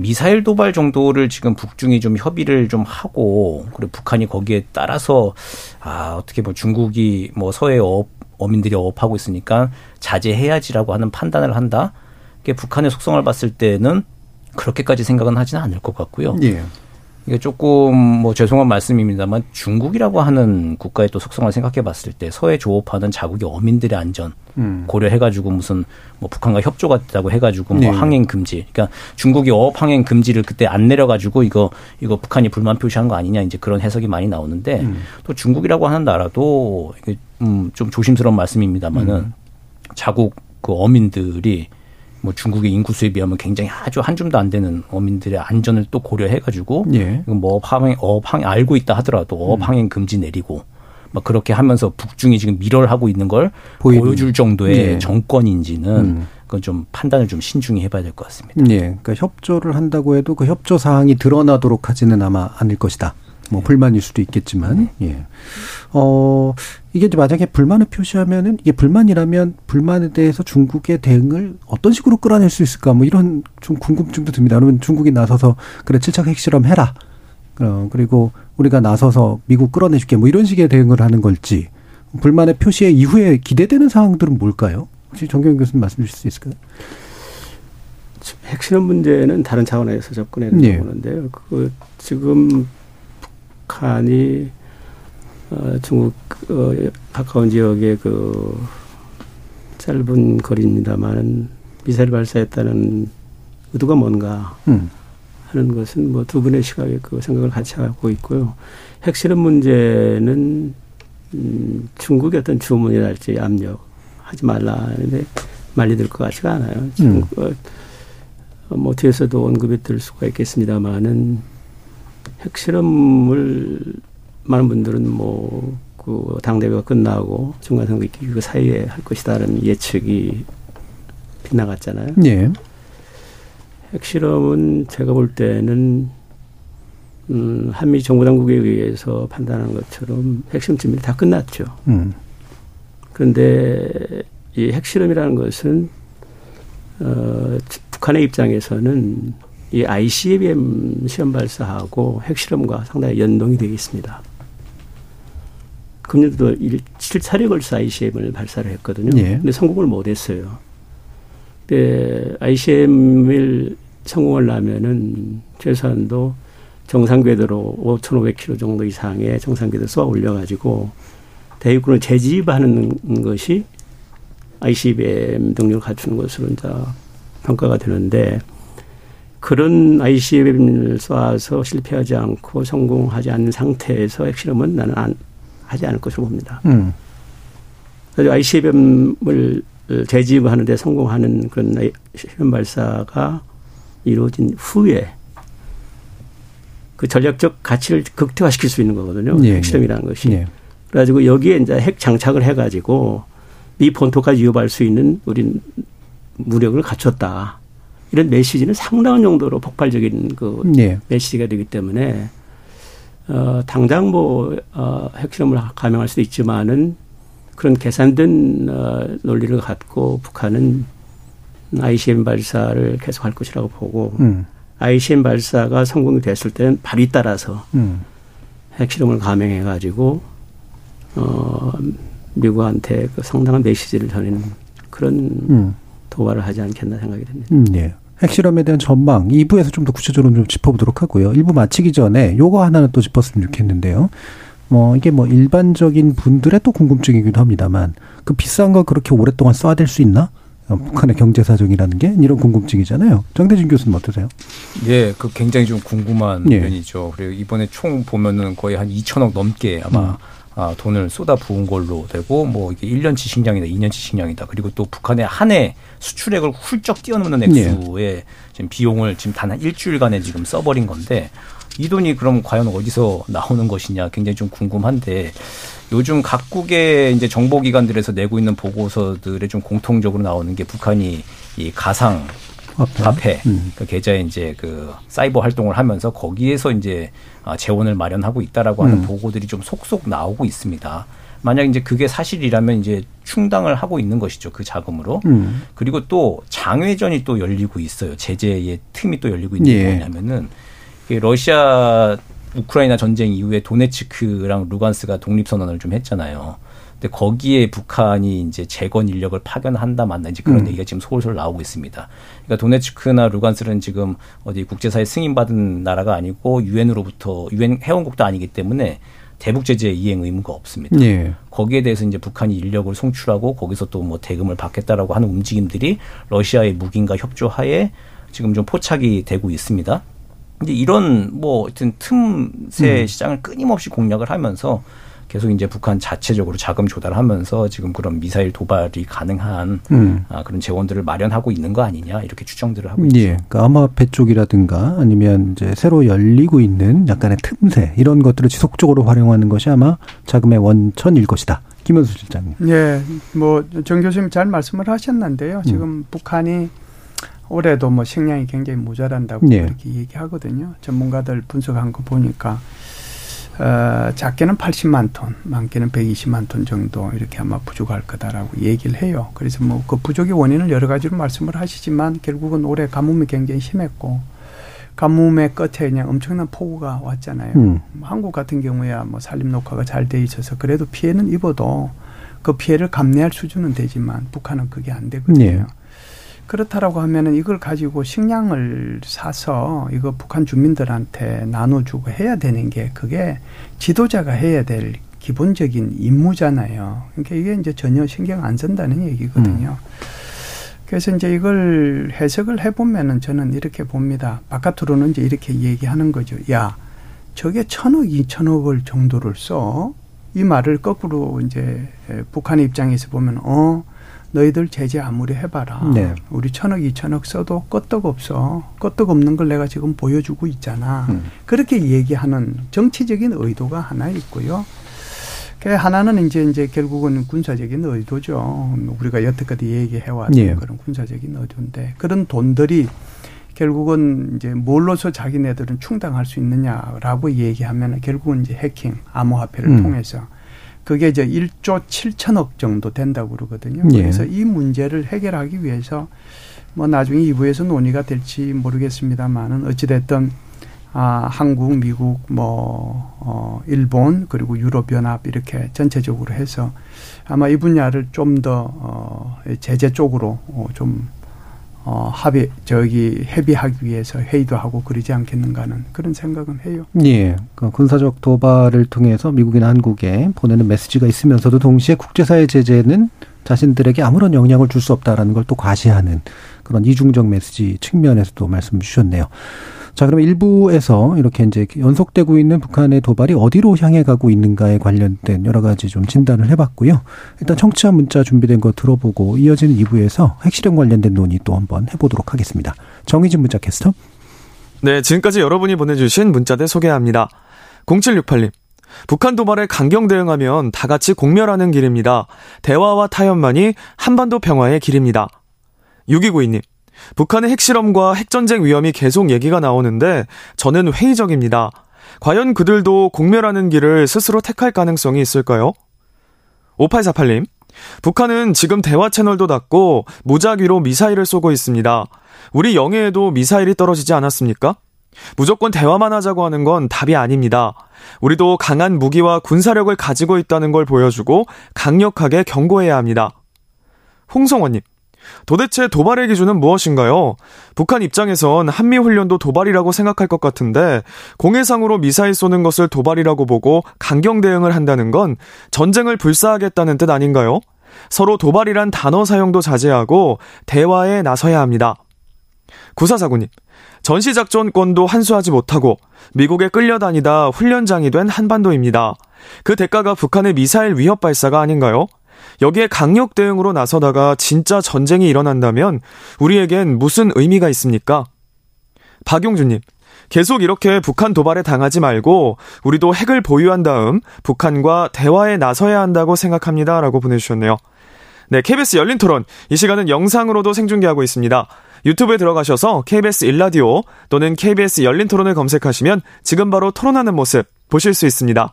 미사일 도발 정도를 지금 북중이 좀 협의를 좀 하고 그리고 북한이 거기에 따라서 아 어떻게 뭐 중국이 뭐 서해 어업 어민들이 어업하고 있으니까 자제해야지라고 하는 판단을 한다. 그게 북한의 속성을 봤을 때는 그렇게까지 생각은 하지는 않을 것 같고요. 예. 이게 조금 뭐 죄송한 말씀입니다만 중국이라고 하는 국가의 또 속성을 생각해 봤을 때 서해 조업하는 자국의 어민들의 안전 음. 고려해 가지고 무슨 뭐 북한과 협조가 됐다고 해 가지고 뭐 네. 항행 금지. 그러니까 중국이 어업 항행 금지를 그때 안 내려 가지고 이거 이거 북한이 불만 표시한 거 아니냐 이제 그런 해석이 많이 나오는데 음. 또 중국이라고 하는 나라도 이게 음좀 조심스러운 말씀입니다만은 음. 자국 그 어민들이 뭐 중국의 인구수에 비하면 굉장히 아주 한 줌도 안 되는 어민들의 안전을 또 고려해가지고 예. 뭐 어항행 어항 알고 있다 하더라도 어항행 금지 내리고 막 그렇게 하면서 북중이 지금 밀어를 하고 있는 걸 보이는. 보여줄 정도의 예. 정권인지는 음. 그건 좀 판단을 좀 신중히 해봐야 될 것 같습니다. 예, 그러니까 협조를 한다고 해도 그 협조 사항이 드러나도록 하지는 아마 않을 것이다. 뭐 불만일 수도 있겠지만 예. 어 이게 이제 만약에 불만을 표시하면은 이게 불만이라면 불만에 대해서 중국의 대응을 어떤 식으로 끌어낼 수 있을까 뭐 이런 좀 궁금증도 듭니다. 그러면 중국이 나서서 그래 칠착 핵실험 해라. 어 그리고 우리가 나서서 미국 끌어내줄게 뭐 이런 식의 대응을 하는 걸지 불만의 표시의 이후에 기대되는 상황들은 뭘까요? 혹시 정경 교수님 말씀 주실 수 있을까요? 핵실험 문제는 다른 차원에서 접근해야 된다고 예. 보는데요. 그 지금 북한이 어, 중국 어, 가까운 지역의 그 짧은 거리입니다만 미사일 발사했다는 의도가 뭔가 음. 하는 것은 뭐 두 분의 시각에 그 생각을 같이 하고 있고요. 핵실험 문제는 음, 중국의 어떤 주문이랄지 압력 하지 말라 하는데 말리들 것 같지가 않아요. 음. 어, 뭐 뒤에서도 언급이 될 수가 있겠습니다만은 핵실험을 많은 분들은 뭐 그 당대회가 끝나고 중간선거 있기 그 사이에 할 것이다라는 예측이 빗나갔잖아요. 예. 핵실험은 제가 볼 때는 음, 한미 정보당국에 의해서 판단한 것처럼 핵심 준비는 다 끝났죠. 음. 그런데 이 핵실험이라는 것은 어, 북한의 입장에서는 이 ICBM 시험 발사하고 핵실험과 상당히 연동이 되어 있습니다. 금년도 7차례 걸쳐 ICBM을 발사를 했거든요. 예. 근데 성공을 못 했어요. 근데 ICBM을 성공을 하면은 최소한도 정상 궤도로 5,500km 정도 이상의 정상 궤도 쏘아 올려 가지고 대륙군을 재집하는 것이 ICBM 능력을 갖추는 것으로 이제 평가가 되는데 그런 ICBM을 쏴서 실패하지 않고 성공하지 않는 상태에서 핵실험은 나는 안, 하지 않을 것으로 봅니다. 음. 그래서 ICBM을 재집하는데 성공하는 그런 실험 발사가 이루어진 후에 그 전략적 가치를 극대화시킬 수 있는 거거든요. 예, 핵실험이라는 것이. 예. 그래가지고 여기에 이제 핵 장착을 해가지고 이 본토까지 위협할 수 있는 우리 무력을 갖췄다. 이런 메시지는 상당한 정도로 폭발적인 그 예. 메시지가 되기 때문에 어 당장 뭐 어, 핵실험을 감행할 수도 있지만은 그런 계산된 어, 논리를 갖고 북한은 ICM 발사를 계속할 것이라고 보고 음. ICM 발사가 성공이 됐을 때는 발이 따라서 음. 핵실험을 감행해 가지고 어 미국한테 그 상당한 메시지를 전하는 그런 음. 도발을 하지 않겠나 생각이 됩니다. 음, 네. 핵실험에 대한 전망 2부에서 좀 더 구체적으로 좀 짚어보도록 하고요. 1부 마치기 전에 요거 하나는 또 짚었으면 좋겠는데요. 뭐 이게 뭐 일반적인 분들의 또 궁금증이기도 합니다만 그 비싼 거 그렇게 오랫동안 써야 될 수 있나? 어, 북한의 경제 사정이라는 게 이런 궁금증이잖아요. 정대진 교수님 어떠세요? 예, 그 굉장히 좀 궁금한 예. 면이죠. 그리고 이번에 총 보면은 거의 한 2천억 넘게 아마 음. 아, 돈을 쏟아 부은 걸로 되고 뭐 이게 1년치 식량이다, 2년치 식량이다. 그리고 또 북한의 한 해 수출액을 훌쩍 뛰어넘는 액수의 네. 지금 비용을 지금 단 한 일주일간에 지금 써버린 건데 이 돈이 그럼 과연 어디서 나오는 것이냐 굉장히 좀 궁금한데 요즘 각국의 이제 정보기관들에서 내고 있는 보고서들에 좀 공통적으로 나오는 게 북한이 이 가상 화폐, 화폐. 음. 그 계좌에 이제 그 사이버 활동을 하면서 거기에서 이제 아, 재원을 마련하고 있다라고 하는 음. 보고들이 좀 속속 나오고 있습니다. 만약 이제 그게 사실이라면 이제 충당을 하고 있는 것이죠 그 자금으로 음. 그리고 또 장외전이 또 열리고 있어요 제재의 틈이 또 열리고 있는 게 예. 뭐냐면은 러시아 우크라이나 전쟁 이후에 도네츠크랑 루간스가 독립 선언을 좀 했잖아요. 근데 거기에 북한이 이제 재건 인력을 파견한다 만다 이제 그런 음. 얘기가 지금 솔솔 나오고 있습니다. 그러니까 도네츠크나 루간스는 지금 어디 국제사회 승인받은 나라가 아니고 유엔으로부터 유엔 회원국도 아니기 때문에 대북 제재 이행 의무가 없습니다. 예. 거기에 대해서 이제 북한이 인력을 송출하고 거기서 또 뭐 대금을 받겠다라고 하는 움직임들이 러시아의 무기인가 협조하에 지금 좀 포착이 되고 있습니다. 이제 이런 뭐 하여튼 틈새 음. 시장을 끊임없이 공략을 하면서 계속 이제 북한 자체적으로 자금 조달하면서 지금 그런 미사일 도발이 가능한 음. 아, 그런 재원들을 마련하고 있는 거 아니냐 이렇게 추정들을 하고 있죠. 예, 그러니까 암호화폐 쪽이라든가 아니면 이제 새로 열리고 있는 약간의 틈새 이런 것들을 지속적으로 활용하는 것이 아마 자금의 원천일 것이다. 김현수 실장님. 예, 뭐정 교수님 잘 말씀을 하셨는데요. 지금 음. 북한이 올해도 뭐 식량이 굉장히 모자란다고 네. 그렇게 얘기하거든요. 전문가들 분석한 거 보니까 어, 작게는 80만 톤, 많게는 120만 톤 정도 이렇게 아마 부족할 거다라고 얘기를 해요. 그래서 뭐 그 부족의 원인을 여러 가지로 말씀을 하시지만 결국은 올해 가뭄이 굉장히 심했고 가뭄의 끝에 그냥 엄청난 폭우가 왔잖아요. 음. 한국 같은 경우야 뭐 산림 녹화가 잘 돼 있어서 그래도 피해는 입어도 그 피해를 감내할 수준은 되지만 북한은 그게 안 되거든요. 네. 그렇다라고 하면은 이걸 가지고 식량을 사서 이거 북한 주민들한테 나눠주고 해야 되는 게 그게 지도자가 해야 될 기본적인 임무잖아요. 그러니까 이게 이제 전혀 신경 안 쓴다는 얘기거든요. 음. 그래서 이제 이걸 해석을 해보면은 저는 이렇게 봅니다. 바깥으로는 이제 이렇게 얘기하는 거죠. 야, 저게 천억, 이천억을 정도를 써? 이 말을 거꾸로 이제 북한의 입장에서 보면, 어, 너희들 제재 아무리 해봐라. 네. 우리 천억, 이천억 써도 끄떡 없어. 끄떡 없는 걸 내가 지금 보여주고 있잖아. 음. 그렇게 얘기하는 정치적인 의도가 하나 있고요. 그 하나는 이제 이제 결국은 군사적인 의도죠. 우리가 여태까지 얘기해왔던 네. 그런 군사적인 의도인데 그런 돈들이 결국은 이제 뭘로서 자기네들은 충당할 수 있느냐라고 얘기하면 결국은 이제 해킹, 암호화폐를 음. 통해서 그게 이제 1조 7천억 정도 된다고 그러거든요. 예. 그래서 이 문제를 해결하기 위해서 뭐 나중에 2부에서 논의가 될지 모르겠습니다만은 어찌됐든 아, 한국, 미국, 뭐, 어, 일본, 그리고 유럽연합 이렇게 전체적으로 해서 아마 이 분야를 좀 더, 어, 제재 쪽으로 어, 좀 어, 합의, 저기, 협의하기 위해서 회의도 하고 그러지 않겠는가 하는 그런 생각은 해요. 예. 그 군사적 도발을 통해서 미국이나 한국에 보내는 메시지가 있으면서도 동시에 국제사회 제재는 자신들에게 아무런 영향을 줄 수 없다라는 걸 또 과시하는 그런 이중적 메시지 측면에서도 말씀 주셨네요. 자, 그럼 일부에서 이렇게 이제 연속되고 있는 북한의 도발이 어디로 향해 가고 있는가에 관련된 여러 가지 좀 진단을 해봤고요. 일단 청취자 문자 준비된 거 들어보고 이어지는 2부에서 핵실험 관련된 논의 또 한번 해보도록 하겠습니다. 정희진 문자 캐스터. 네, 지금까지 여러분이 보내주신 문자들 소개합니다. 0768님. 북한 도발에 강경 대응하면 다 같이 공멸하는 길입니다. 대화와 타협만이 한반도 평화의 길입니다. 6292님. 북한의 핵실험과 핵전쟁 위험이 계속 얘기가 나오는데 저는 회의적입니다. 과연 그들도 공멸하는 길을 스스로 택할 가능성이 있을까요? 5848님. 북한은 지금 대화 채널도 닫고 무작위로 미사일을 쏘고 있습니다. 우리 영해에도 미사일이 떨어지지 않았습니까? 무조건 대화만 하자고 하는 건 답이 아닙니다. 우리도 강한 무기와 군사력을 가지고 있다는 걸 보여주고 강력하게 경고해야 합니다. 홍성원님. 도대체 도발의 기준은 무엇인가요? 북한 입장에선 한미훈련도 도발이라고 생각할 것 같은데 공해상으로 미사일 쏘는 것을 도발이라고 보고 강경 대응을 한다는 건 전쟁을 불사하겠다는 뜻 아닌가요? 서로 도발이란 단어 사용도 자제하고 대화에 나서야 합니다. 구사사구님, 전시작전권도 한수하지 못하고 미국에 끌려다니다 훈련장이 된 한반도입니다. 그 대가가 북한의 미사일 위협 발사가 아닌가요? 여기에 강력 대응으로 나서다가 진짜 전쟁이 일어난다면 우리에겐 무슨 의미가 있습니까? 박용준님, 계속 이렇게 북한 도발에 당하지 말고 우리도 핵을 보유한 다음 북한과 대화에 나서야 한다고 생각합니다. 라고 보내주셨네요. 네, KBS 열린 토론. 이 시간은 영상으로도 생중계하고 있습니다. 유튜브에 들어가셔서 KBS 일라디오 또는 KBS 열린 토론을 검색하시면 지금 바로 토론하는 모습 보실 수 있습니다.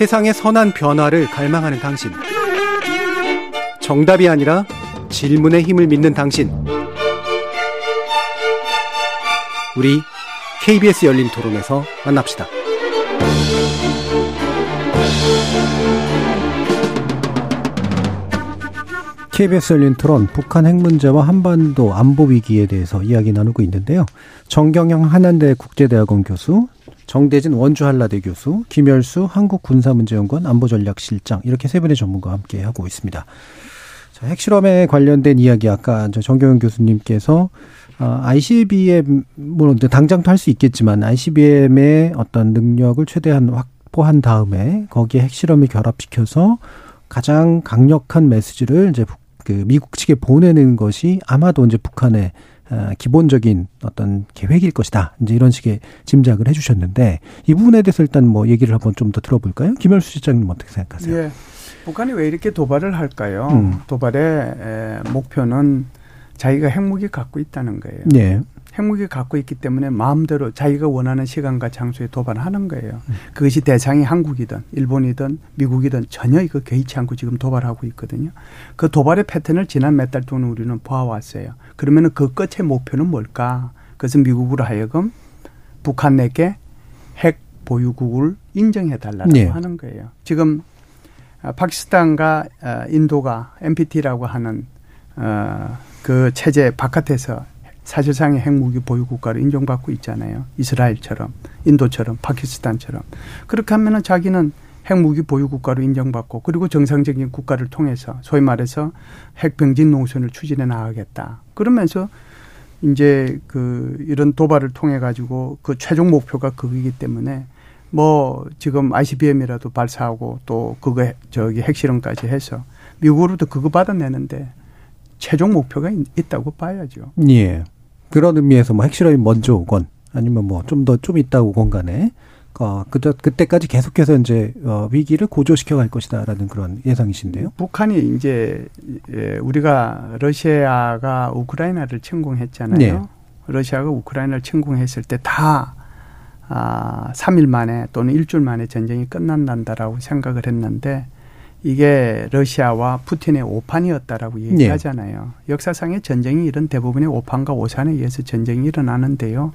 세상의 선한 변화를 갈망하는 당신. 정답이 아니라 질문의 힘을 믿는 당신. 우리 KBS 열린 토론에서 만납시다. KBS 열린 토론 북한 핵 문제와 한반도 안보 위기에 대해서 이야기 나누고 있는데요. 정경영 한양대 국제대학원 교수, 정대진 원주 한라대 교수, 김열수 한국군사문제연구원 안보전략실장 이렇게 세 분의 전문가와 함께 하고 있습니다. 자, 핵실험에 관련된 이야기 아까 정경영 교수님께서 어, ICBM 뭐 당장도 할 수 있겠지만 ICBM의 어떤 능력을 최대한 확보한 다음에 거기에 핵실험을 결합시켜서 가장 강력한 메시지를 이제 그 미국 측에 보내는 것이 아마도 이제 북한의 어, 기본적인 어떤 계획일 것이다. 이제 이런 식의 짐작을 해주셨는데 이 부분에 대해서 일단 뭐 얘기를 한번 좀 더 들어볼까요? 김열수 실장님 어떻게 생각하세요? 예. 북한이 왜 이렇게 도발을 할까요? 음. 도발의 목표는 자기가 핵무기 갖고 있다는 거예요. 네. 핵무기 갖고 있기 때문에 마음대로 자기가 원하는 시간과 장소에 도발하는 거예요. 음. 그것이 대상이 한국이든 일본이든 미국이든 전혀 이거 개의치 않고 지금 도발하고 있거든요. 그 도발의 패턴을 지난 몇 달 동안 우리는 보아왔어요. 그러면은 그 끝의 목표는 뭘까? 그것은 미국으로 하여금 북한 내게 핵 보유국을 인정해 달라고 네. 하는 거예요. 지금 아, 파키스탄과 아, 인도가 NPT라고 하는 어, 그 체제 바깥에서 사실상의 핵무기 보유 국가로 인정받고 있잖아요. 이스라엘처럼, 인도처럼, 파키스탄처럼. 그렇게 하면은 자기는 핵무기 보유 국가로 인정받고 그리고 정상적인 국가를 통해서 소위 말해서 핵병진 농선을 추진해 나가겠다. 그러면서 이제 그 이런 도발을 통해 가지고 그 최종 목표가 그거이기 때문에 뭐 지금 ICBM이라도 발사하고 또 그거 저기 핵실험까지 해서 미국으로도 그거 받아내는데 최종 목표가 있, 다고 봐야죠. 예. 그런 의미에서 뭐 핵실험이 먼저 오건 아니면 뭐 좀 더좀 좀 있다고 공간에 어, 그저 그때까지 계속해서 이제 어, 위기를 고조시켜 갈 것이다라는 그런 예상이신데요. 북한이 이제 예, 우리가 러시아가 우크라이나를 침공했잖아요. 네. 러시아가 우크라이나를 침공했을 때 다 아, 3일 만에 또는 일주일 만에 전쟁이 끝난단다라고 생각을 했는데 이게 러시아와 푸틴의 오판이었다라고 네. 얘기하잖아요. 네. 역사상의 전쟁이 이런 대부분의 오판과 오산에 의해서 전쟁이 일어나는데요.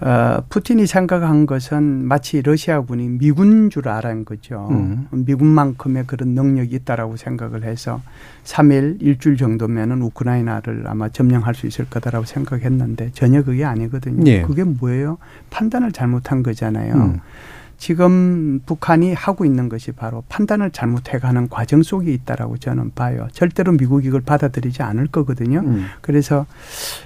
어, 푸틴이 생각한 것은 마치 러시아군이 미군 줄 알은 거죠. 음. 미군만큼의 그런 능력이 있다라고 생각을 해서 3일, 일주일 정도면은 우크라이나를 아마 점령할 수 있을 거다라고 생각했는데 전혀 그게 아니거든요. 네. 그게 뭐예요? 판단을 잘못한 거잖아요. 음. 지금 북한이 하고 있는 것이 바로 판단을 잘못해가는 과정 속에 있다라고 저는 봐요. 절대로 미국이 이걸 받아들이지 않을 거거든요. 음. 그래서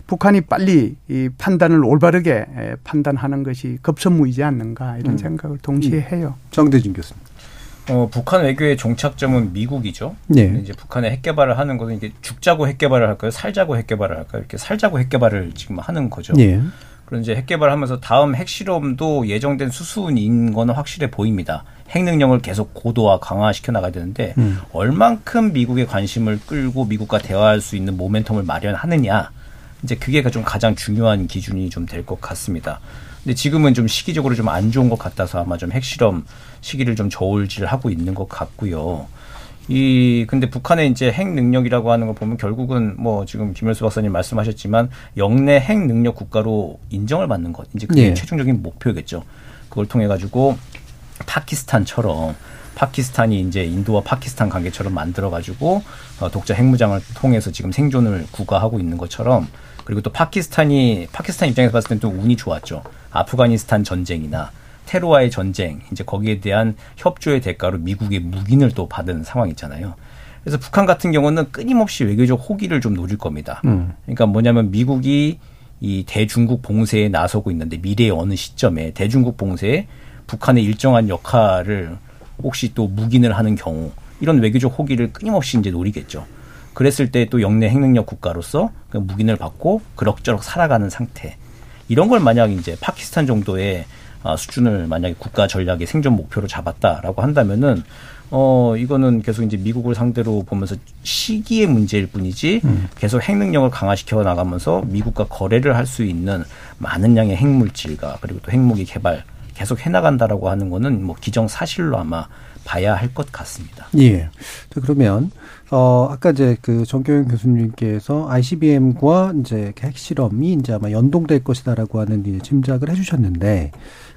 북한이 빨리 이 판단을 올바르게 판단하는 것이 급선무이지 않는가 이런 음. 생각을 동시에 음. 해요. 정대진 교수님. 어, 북한 외교의 종착점은 미국이죠. 네. 이제 북한의 핵 개발을 하는 것은 이게 죽자고 핵 개발을 할까요? 살자고 핵 개발을 할까요? 이렇게 살자고 핵 개발을 지금 하는 거죠. 네. 그런 이제 핵 개발하면서 다음 핵실험도 예정된 수순인 거는 확실해 보입니다. 핵 능력을 계속 고도화 강화시켜 나가야 되는데 음. 얼만큼 미국의 관심을 끌고 미국과 대화할 수 있는 모멘텀을 마련하느냐 이제 그게 좀 가장 중요한 기준이 좀 될 것 같습니다. 근데 지금은 좀 시기적으로 좀 안 좋은 것 같아서 아마 좀 핵실험 시기를 좀 저울질하고 있는 것 같고요. 이 근데 북한의 이제 핵 능력이라고 하는 걸 보면 결국은 뭐 지금 김열수 박사님 말씀하셨지만 영내 핵 능력 국가로 인정을 받는 것 이제 그게 네. 최종적인 목표겠죠. 그걸 통해 가지고 파키스탄처럼 파키스탄이 이제 인도와 파키스탄 관계처럼 만들어 가지고 어, 독자 핵무장을 통해서 지금 생존을 구가하고 있는 것처럼 그리고 또 파키스탄이 파키스탄 입장에서 봤을 때는 또 운이 좋았죠. 아프가니스탄 전쟁이나 테러와의 전쟁, 이제 거기에 대한 협조의 대가로 미국의 무기를 또 받은 상황 있잖아요. 그래서 북한 같은 경우는 끊임없이 외교적 호기를 좀 노릴 겁니다. 음. 그러니까 뭐냐면 미국이 이 대중국 봉쇄에 나서고 있는데 미래의 어느 시점에 대중국 봉쇄에 북한의 일정한 역할을 혹시 또 묵인을 하는 경우 이런 외교적 호기를 끊임없이 이제 노리겠죠. 그랬을 때 또 영내 핵능력 국가로서 그 묵인을 받고 그럭저럭 살아가는 상태. 이런 걸 만약 이제 파키스탄 정도의 아, 수준을 만약에 국가 전략의 생존 목표로 잡았다라고 한다면은 어 이거는 계속 이제 미국을 상대로 보면서 시기의 문제일 뿐이지 음. 계속 핵 능력을 강화시켜 나가면서 미국과 거래를 할 수 있는 많은 양의 핵물질과 그리고 또 핵무기 개발 계속 해 나간다라고 하는 거는 뭐 기정 사실로 아마 봐야 할 것 같습니다. 예. 그러면 어 아까 이제 그 정교영 교수님께서 ICBM과 이제 핵실험이 이제 아마 연동될 것이다라고 하는 이제 짐작을 해주셨는데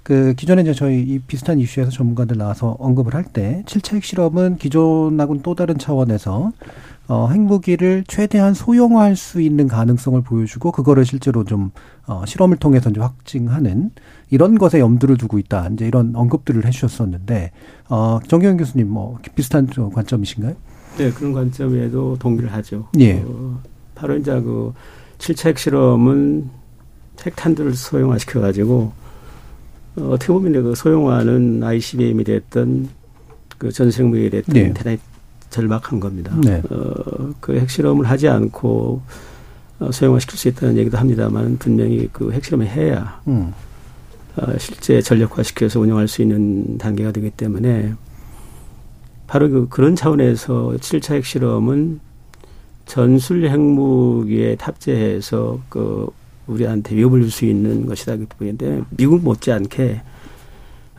그 기존에 이제 저희 이 비슷한 이슈에서 전문가들 나와서 언급을 할때 7차 핵실험은 기존하고는 또 다른 차원에서 어, 핵무기를 최대한 소형화할 수 있는 가능성을 보여주고 그거를 실제로 좀 어, 실험을 통해서 이제 확증하는 이런 것에 염두를 두고 있다. 이제 이런 언급들을 해주셨었는데 어, 정경현 교수님 뭐 비슷한 관점이신가요? 네 그런 관점에도 동의를 하죠. 예. 어, 바로 이제 그 7차 핵실험은 핵탄두를 소형화시켜 가지고 어, 어떻게 보면 그 소형화는 ICBM이 됐던 그 전생무기 됐던 네. 대단히 절박한 겁니다. 네. 어, 그 핵실험을 하지 않고 어, 소형화시킬 수 있다는 얘기도 합니다만 분명히 그 핵실험을 해야 음. 어, 실제 전력화시켜서 운영할 수 있는 단계가 되기 때문에 바로 그 그런 차원에서 7차 핵실험은 전술 핵무기에 탑재해서 그 우리한테 위협을 줄 수 있는 것이다. 그 부분인데 미국 못지않게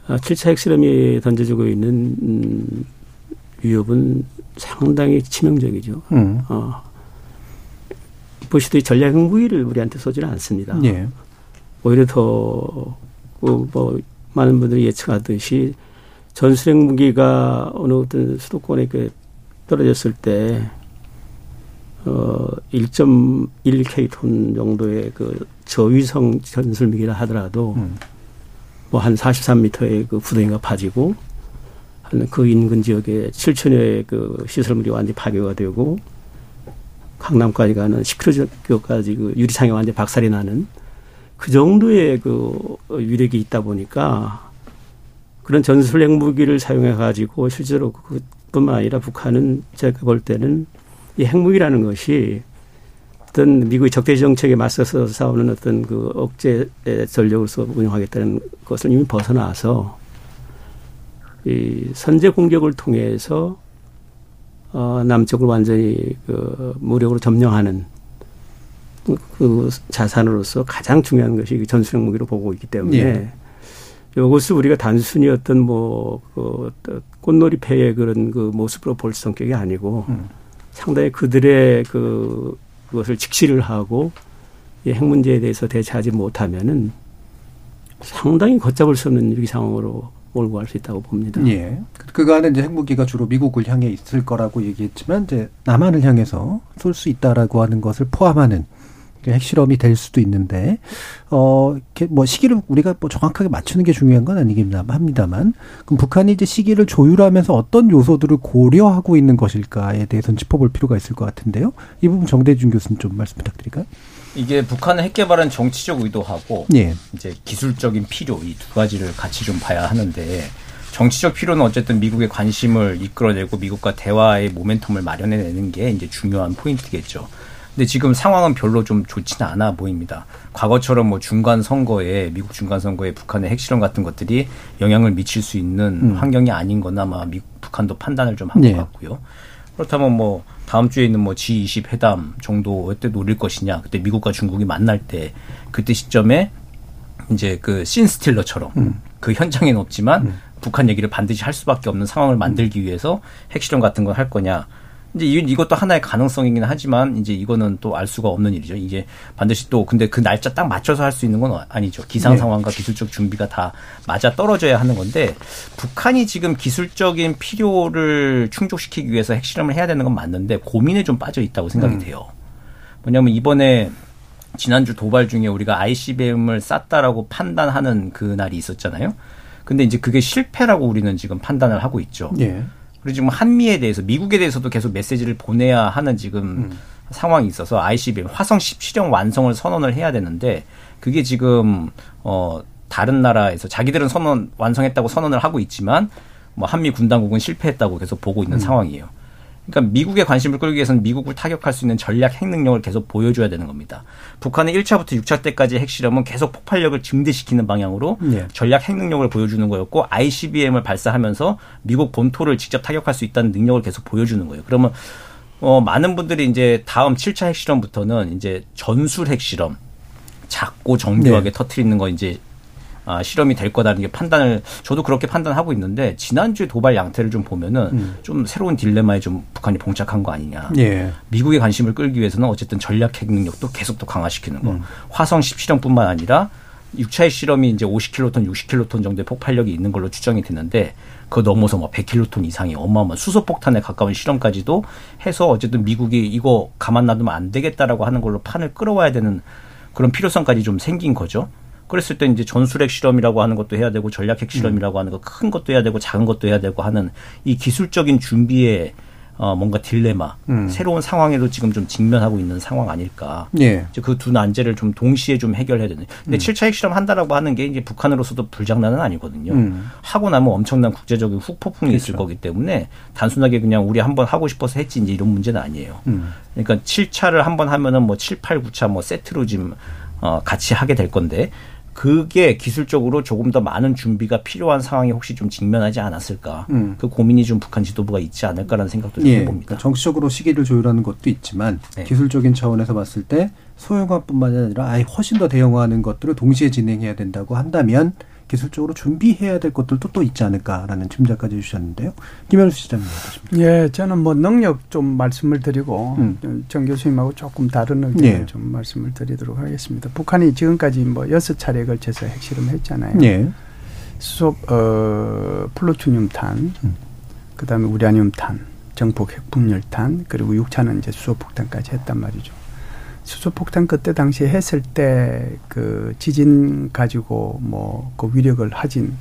7차 아, 핵실험이 던져지고 있는 음, 위협은 상당히 치명적이죠. 음. 어. 부시도 전략 핵무기를 우리한테 쏘지는 않습니다. 예. 오히려 더, 그, 뭐, 많은 분들이 예측하듯이 전술 핵 무기가 어느 어떤 수도권에 그 떨어졌을 때 어, 1.1K톤 정도의 그 저위성 전술미기라 하더라도 음. 뭐한 43m의 그 구덩이가 파지고 한 그 인근 지역에 7천여의 그 시설물이 완전히 파괴가 되고 강남까지 가는 10km까지 그 유리창이 완전히 박살이 나는 그 정도의 그 위력이 있다 보니까 그런 전술 핵무기를 사용해 가지고 실제로 그뿐만 아니라 북한은 제가 볼 때는 이 핵무기라는 것이 어떤 미국의 적대 정책에 맞서서 싸우는 어떤 그 억제 전력으로서 운영하겠다는 것을 이미 벗어나서 이 선제 공격을 통해서 어 남쪽을 완전히 그 무력으로 점령하는 그 자산으로서 가장 중요한 것이 전술핵 무기로 보고 있기 때문에 예. 이것을 우리가 단순히 어떤 뭐 그 꽃놀이 패의 그런 그 모습으로 볼 성격이 아니고 음. 상당히 그들의 그 그것을 직시를 하고 이 핵 문제에 대해서 대처하지 못하면은 상당히 걷잡을 수 없는 위기 상황으로 몰고 갈 수 있다고 봅니다. 예. 그간에 이제 핵무기가 주로 미국을 향해 있을 거라고 얘기했지만 이제 남한을 향해서 쏠 수 있다라고 하는 것을 포함하는 핵실험이 될 수도 있는데 어 뭐 시기를 우리가 뭐 정확하게 맞추는 게 중요한 건 아니긴 합니다만 그럼 북한이 이제 시기를 조율하면서 어떤 요소들을 고려하고 있는 것일까에 대해서는 짚어볼 필요가 있을 것 같은데요. 이 부분 정대준 교수님 좀 말씀 부탁드릴까요? 이게 북한의 핵 개발은 정치적 의도하고 예. 이제 기술적인 필요 이 두 가지를 같이 좀 봐야 하는데 정치적 필요는 어쨌든 미국의 관심을 이끌어내고 미국과 대화의 모멘텀을 마련해내는 게 이제 중요한 포인트겠죠. 근데 지금 상황은 별로 좀 좋지는 않아 보입니다. 과거처럼 뭐 중간 선거에 미국 중간 선거에 북한의 핵실험 같은 것들이 영향을 미칠 수 있는 음. 환경이 아닌 거나 아마 미국 북한도 판단을 좀 한것 네. 같고요. 그렇다면 뭐 다음 주에 있는 뭐 G20 회담 정도 때 노릴 것이냐. 그때 미국과 중국이 만날 때 그때 시점에 이제 그 신스틸러처럼 음. 그 현장에는 없지만 음. 북한 얘기를 반드시 할 수밖에 없는 상황을 만들기 위해서 핵실험 같은 걸 할 거냐. 이제 이것도 하나의 가능성이긴 하지만 이제 이거는 또 알 수가 없는 일이죠. 이게 반드시 또 근데 그 날짜 딱 맞춰서 할 수 있는 건 아니죠. 기상 네. 상황과 네. 기술적 준비가 다 맞아 떨어져야 하는 건데 북한이 지금 기술적인 필요를 충족시키기 위해서 핵실험을 해야 되는 건 맞는데 고민에 좀 빠져 있다고 생각이 음. 돼요. 뭐냐면 이번에 지난주 도발 중에 우리가 ICBM을 쐈다라고 판단하는 그 날이 있었잖아요. 근데 이제 그게 실패라고 우리는 지금 판단을 하고 있죠. 예. 그리고 지금 한미에 대해서 미국에 대해서도 계속 메시지를 보내야 하는 지금 음. 상황이 있어서 ICBM 화성 10 실험 완성을 선언을 해야 되는데 그게 지금 어 다른 나라에서 자기들은 선언 완성했다고 선언을 하고 있지만 뭐 한미 군당국은 실패했다고 계속 보고 있는 음. 상황이에요. 그러니까 미국의 관심을 끌기 위해서는 미국을 타격할 수 있는 전략 핵 능력을 계속 보여줘야 되는 겁니다. 북한의 1차부터 6차 때까지 핵실험은 계속 폭발력을 증대시키는 방향으로 네. 전략 핵 능력을 보여주는 거였고 ICBM을 발사하면서 미국 본토를 직접 타격할 수 있다는 능력을 계속 보여주는 거예요. 그러면 어 많은 분들이 이제 다음 7차 핵실험부터는 이제 전술 핵실험 작고 정교하게 네. 터트리는 거 이제 아, 실험이 될 거다는 게 판단을 저도 그렇게 판단하고 있는데 지난주에 도발 양태를 좀 보면은 음. 좀 새로운 딜레마에 좀 북한이 봉착한 거 아니냐. 예. 미국의 관심을 끌기 위해서는 어쨌든 전략 핵 능력도 계속 또 강화시키는 거. 음. 화성 10 실험뿐만 아니라 6차의 실험이 이제 50킬로톤, 60킬로톤 정도의 폭발력이 있는 걸로 추정이 되는데 그 넘어서 뭐 100킬로톤 이상의 어마어마한 수소폭탄에 가까운 실험까지도 해서 어쨌든 미국이 이거 가만 놔두면 안 되겠다라고 하는 걸로 판을 끌어와야 되는 그런 필요성까지 좀 생긴 거죠. 그랬을 때 이제 전술핵 실험이라고 하는 것도 해야 되고 전략핵 실험이라고 하는 거 큰 것도 해야 되고 작은 것도 해야 되고 하는 이 기술적인 준비에 어 뭔가 딜레마, 음. 새로운 상황에도 지금 좀 직면하고 있는 상황 아닐까. 예. 그두 난제를 좀 동시에 좀 해결해야 되는. 근데 음. 7차 핵실험 한다라고 하는 게 이제 북한으로서도 불장난은 아니거든요. 음. 하고 나면 엄청난 국제적인 후폭풍이 그렇죠. 있을 거기 때문에 단순하게 그냥 우리 한번 하고 싶어서 했지 이제 이런 문제는 아니에요. 음. 그러니까 7차를 한번 하면은 뭐 7, 8, 9차 뭐 세트로 지금 어 같이 하게 될 건데 그게 기술적으로 조금 더 많은 준비가 필요한 상황이 혹시 좀 직면하지 않았을까. 음. 그 고민이 좀 북한 지도부가 있지 않을까라는 생각도 좀 예, 해봅니다. 그러니까 정치적으로 시기를 조율하는 것도 있지만 네. 기술적인 차원에서 봤을 때 소형화뿐만 아니라 아예 훨씬 더 대형화하는 것들을 동시에 진행해야 된다고 한다면 기술적으로 준비해야 될 것들도 또 있지 않을까라는 짐작까지 주셨는데요. 김현수 시장님 어떠십니까? 예, 저는 뭐 능력 좀 말씀을 드리고 음. 정 교수님하고 조금 다른 의견을 예. 좀 말씀을 드리도록 하겠습니다. 북한이 지금까지 뭐 여섯 차례에 걸쳐서 핵실험했잖아요. 예. 수소 어 플루토늄탄, 음. 그다음에 우라늄탄, 정폭 핵분열탄, 그리고 6차는 이제 수소 폭탄까지 했단 말이죠. 수소폭탄 그때 당시에 했을 때 그 지진 가지고 뭐 그 위력을 하진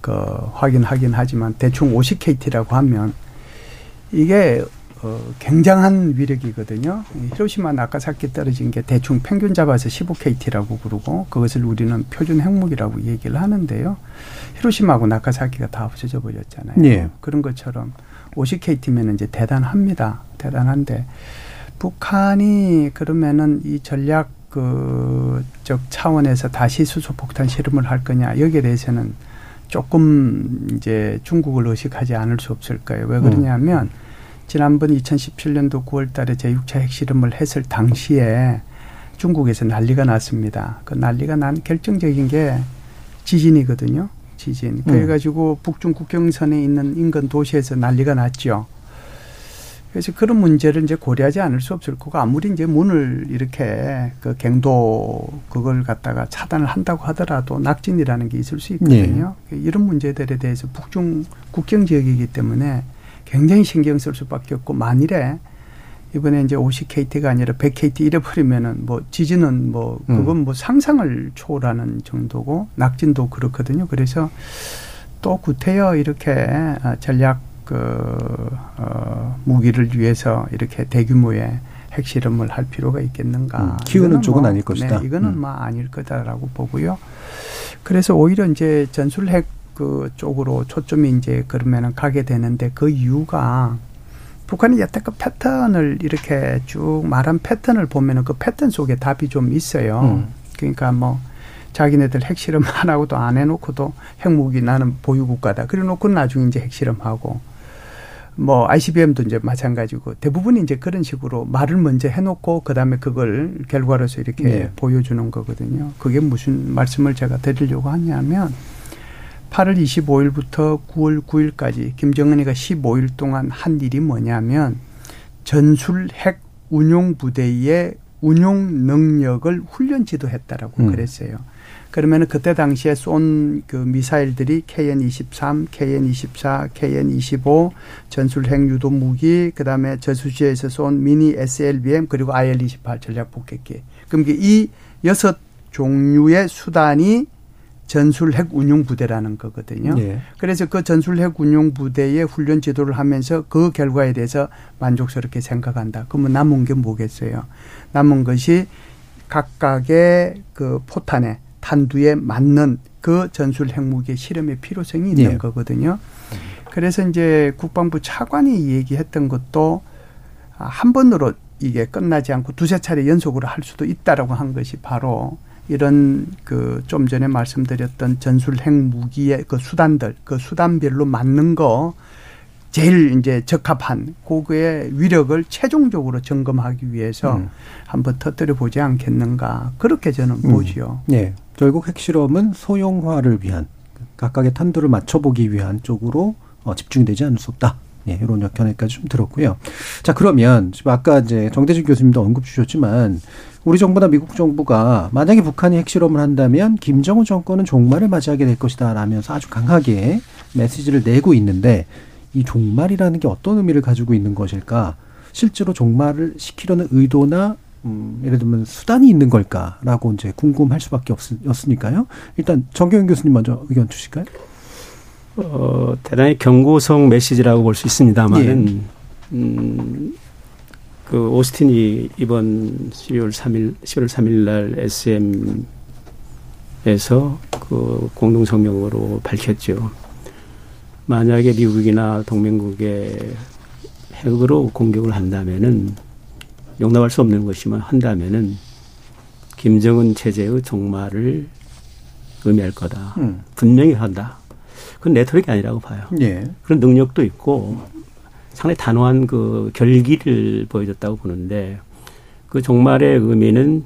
그 확인하긴 하지만 대충 50KT라고 하면 이게 어 굉장한 위력이거든요. 히로시마 나카사키 떨어진 게 대충 평균 잡아서 15KT라고 그러고 그것을 우리는 표준 핵무기라고 얘기를 하는데요. 히로시마하고 나카사키가 다 없어져 버렸잖아요. 예. 그런 것처럼 50KT면 이제 대단합니다. 대단한데 북한이 그러면은 이 전략 그적 차원에서 다시 수소폭탄 실험을 할 거냐 여기에 대해서는 조금 이제 중국을 의식하지 않을 수 없을 거예요. 왜 그러냐면 음. 지난번 2017년도 9월 달에 제6차 핵실험을 했을 당시에 중국에서 난리가 났습니다. 그 난리가 난 결정적인 게 지진이거든요. 지진. 음. 그래가지고 북중 국경선에 있는 인근 도시에서 난리가 났죠. 그래서 그런 문제를 이제 고려하지 않을 수 없을 거고 아무리 이제 문을 이렇게 그 갱도 그걸 갖다가 차단을 한다고 하더라도 낙진이라는 게 있을 수 있거든요. 네. 이런 문제들에 대해서 북중 국경 지역이기 때문에 굉장히 신경 쓸 수밖에 없고 만일에 이번에 이제 50KT가 아니라 100KT 잃어버리면은 뭐 지진은 뭐 음. 그건 뭐 상상을 초월하는 정도고 낙진도 그렇거든요. 그래서 또 구태여 이렇게 전략 그, 어, 무기를 위해서 이렇게 대규모의 핵실험을 할 필요가 있겠는가. 음, 키우는 쪽은 뭐, 아닐 것이다. 네, 이거는 음. 뭐 아닐 거다라고 보고요. 그래서 오히려 이제 전술핵 그 쪽으로 초점이 이제 그러면은 가게 되는데 그 이유가 북한이 여태껏 패턴을 이렇게 쭉 말한 패턴을 보면은 그 패턴 속에 답이 좀 있어요. 음. 그러니까 뭐 자기네들 핵실험 안 하고도 안 해놓고도 핵무기 나는 보유국가다. 그래 놓고 나중에 이제 핵실험하고 뭐 ICBM도 이제 마찬가지고 대부분이 이제 그런 식으로 말을 먼저 해놓고 그다음에 그걸 결과로서 이렇게 네. 보여주는 거거든요. 그게 무슨 말씀을 제가 드리려고 하냐면 8월 25일부터 9월 9일까지 김정은이가 15일 동안 한 일이 뭐냐면 전술 핵 운용 부대의 운용 능력을 훈련 지도했다라고 음. 그랬어요. 그러면은 그때 당시에 쏜 그 미사일들이 KN-23, KN-24, KN-25 전술 핵 유도 무기, 그다음에 저수지에서 쏜 미니 SLBM 그리고 IL-28 전략 폭격기. 그럼 이 여섯 종류의 수단이 전술 핵 운용 부대라는 거거든요. 네. 그래서 그 전술 핵 운용 부대의 훈련 지도를 하면서 그 결과에 대해서 만족스럽게 생각한다. 그러면 남은 게 뭐겠어요? 남은 것이 각각의 그 포탄에 탄두에 맞는 그 전술 핵무기 실험의 필요성이 있는 네. 거거든요. 그래서 이제 국방부 차관이 얘기했던 것도 한 번으로 이게 끝나지 않고 두세 차례 연속으로 할 수도 있다라고 한 것이 바로 이런 그 좀 전에 말씀드렸던 전술 핵무기의 그 수단들 그 수단별로 맞는 거 제일 이제 적합한 고거의 위력을 최종적으로 점검하기 위해서 음. 한번 터뜨려 보지 않겠는가 그렇게 저는 음. 보지요. 네, 결국 핵실험은 소형화를 위한 각각의 탄도를 맞춰보기 위한 쪽으로 어, 집중이 되지 않을 수 없다. 예, 이런 견해까지 좀 들었고요. 자, 그러면 지금 아까 이제 정대진 교수님도 언급 주셨지만 우리 정부나 미국 정부가 만약에 북한이 핵실험을 한다면 김정은 정권은 종말을 맞이하게 될 것이다 라면서 아주 강하게 메시지를 내고 있는데 이 종말이라는 게 어떤 의미를 가지고 있는 것일까? 실제로 종말을 시키려는 의도나 음, 예를 들면 수단이 있는 걸까라고 이제 궁금할 수밖에 없, 었으니까요. 일단 정경윤 교수님 먼저 의견 주실까요? 어, 대단히 경고성 메시지라고 볼 수 있습니다만은, 예. 음, 그 오스틴이 이번 12월 3일, 11월 3일 날 SM에서 그 공동 성명으로 밝혔죠. 만약에 미국이나 동맹국의 핵으로 공격을 한다면은 용납할 수 없는 것이만 한다면은 김정은 체제의 종말을 의미할 거다. 음. 분명히 한다. 그건 레토릭이 아니라고 봐요. 예. 그런 능력도 있고 상당히 단호한 그 결기를 보여줬다고 보는데 그 종말의 의미는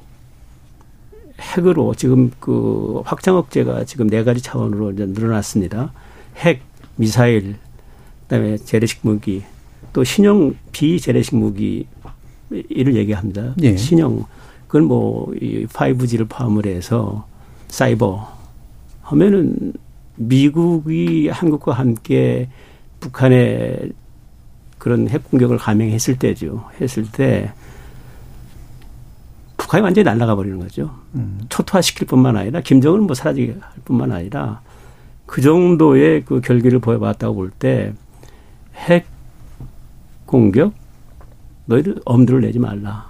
핵으로 지금 그 확장 억제가 지금 네 가지 차원으로 이제 늘어났습니다. 핵, 미사일, 그다음에 재래식 무기, 또 신형 비재래식 무기 이를 얘기합니다. 예. 신형 그건 뭐이 5G를 포함을 해서 사이버 하면은 미국이 한국과 함께 북한의 그런 핵 공격을 감행했을 때죠. 했을 때 북한이 완전히 날아가 버리는 거죠. 음. 초토화시킬 뿐만 아니라 김정은은 뭐 사라지게 할 뿐만 아니라 그 정도의 그 결기를 보여봤다고 볼 때 핵 공격 너희들 엄두를 내지 말라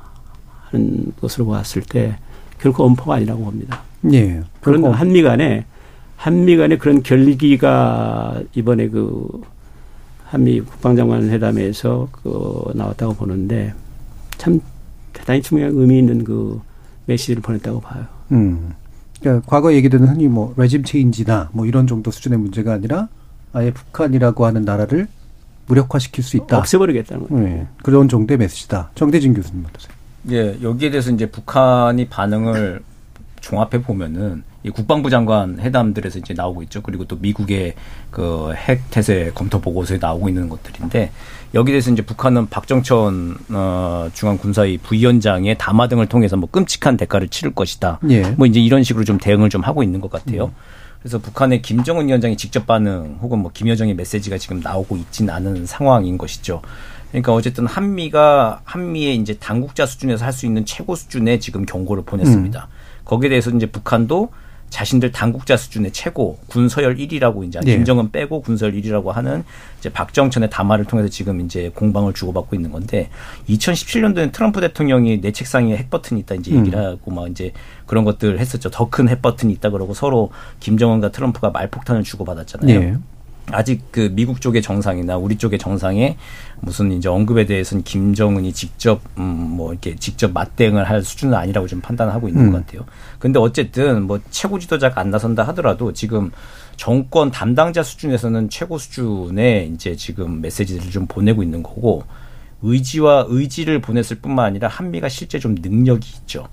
하는 것으로 봤을 때 결코 엄포가 아니라고 봅니다. 예. 그런데 한미 간에 한미 간의 그런 결기가 이번에 그 한미 국방장관 회담에서 그 나왔다고 보는데 참 대단히 중요한 의미 있는 그 메시지를 보냈다고 봐요. 음. 그러니까 과거 얘기되는 흔히 뭐 레짐 체인지나 뭐 이런 정도 수준의 문제가 아니라 아예 북한이라고 하는 나라를 무력화시킬 수 있다. 없애버리겠다는 거예요. 네. 그런 정도의 메시지다. 정대진 교수님 어떠세요? 예, 여기에 대해서 이제 북한이 반응을 종합해 보면은 이 국방부 장관 회담들에서 이제 나오고 있죠. 그리고 또 미국의 그 핵 태세 검토 보고서에 나오고 있는 것들인데 여기에 대해서 이제 북한은 박정천 어 중앙 군사위 부위원장의 담화 등을 통해서 뭐 끔찍한 대가를 치를 것이다. 예. 뭐 이제 이런 식으로 좀 대응을 좀 하고 있는 것 같아요. 음. 그래서 북한의 김정은 위원장의 직접 반응 혹은 뭐 김여정의 메시지가 지금 나오고 있지는 않은 상황인 것이죠. 그러니까 어쨌든 한미가 한미의 이제 당국자 수준에서 할 수 있는 최고 수준의 지금 경고를 보냈습니다. 음. 거기에 대해서 이제 북한도 자신들 당국자 수준의 최고 군서열 1위라고 이제 네. 김정은 빼고 군서열 1위라고 하는 이제 박정천의 담화를 통해서 지금 이제 공방을 주고받고 있는 건데 2017년도에 트럼프 대통령이 내 책상에 핵 버튼이 있다 이제 얘기를 음. 하고 막 이제 그런 것들 했었죠. 더 큰 핵 버튼이 있다 그러고 서로 김정은과 트럼프가 말폭탄을 주고받았잖아요. 네. 아직 그 미국 쪽의 정상이나 우리 쪽의 정상에 무슨 이제 언급에 대해서는 김정은이 직접 음뭐 이렇게 직접 맞대응을 할 수준은 아니라고 좀 판단하고 있는 음. 것 같아요. 근데 어쨌든 뭐 최고 지도자가 안 나선다 하더라도 지금 정권 담당자 수준에서는 최고 수준의 이제 지금 메시지를 좀 보내고 있는 거고 의지와 의지를 보냈을 뿐만 아니라 한미가 실제 좀 능력이 있죠.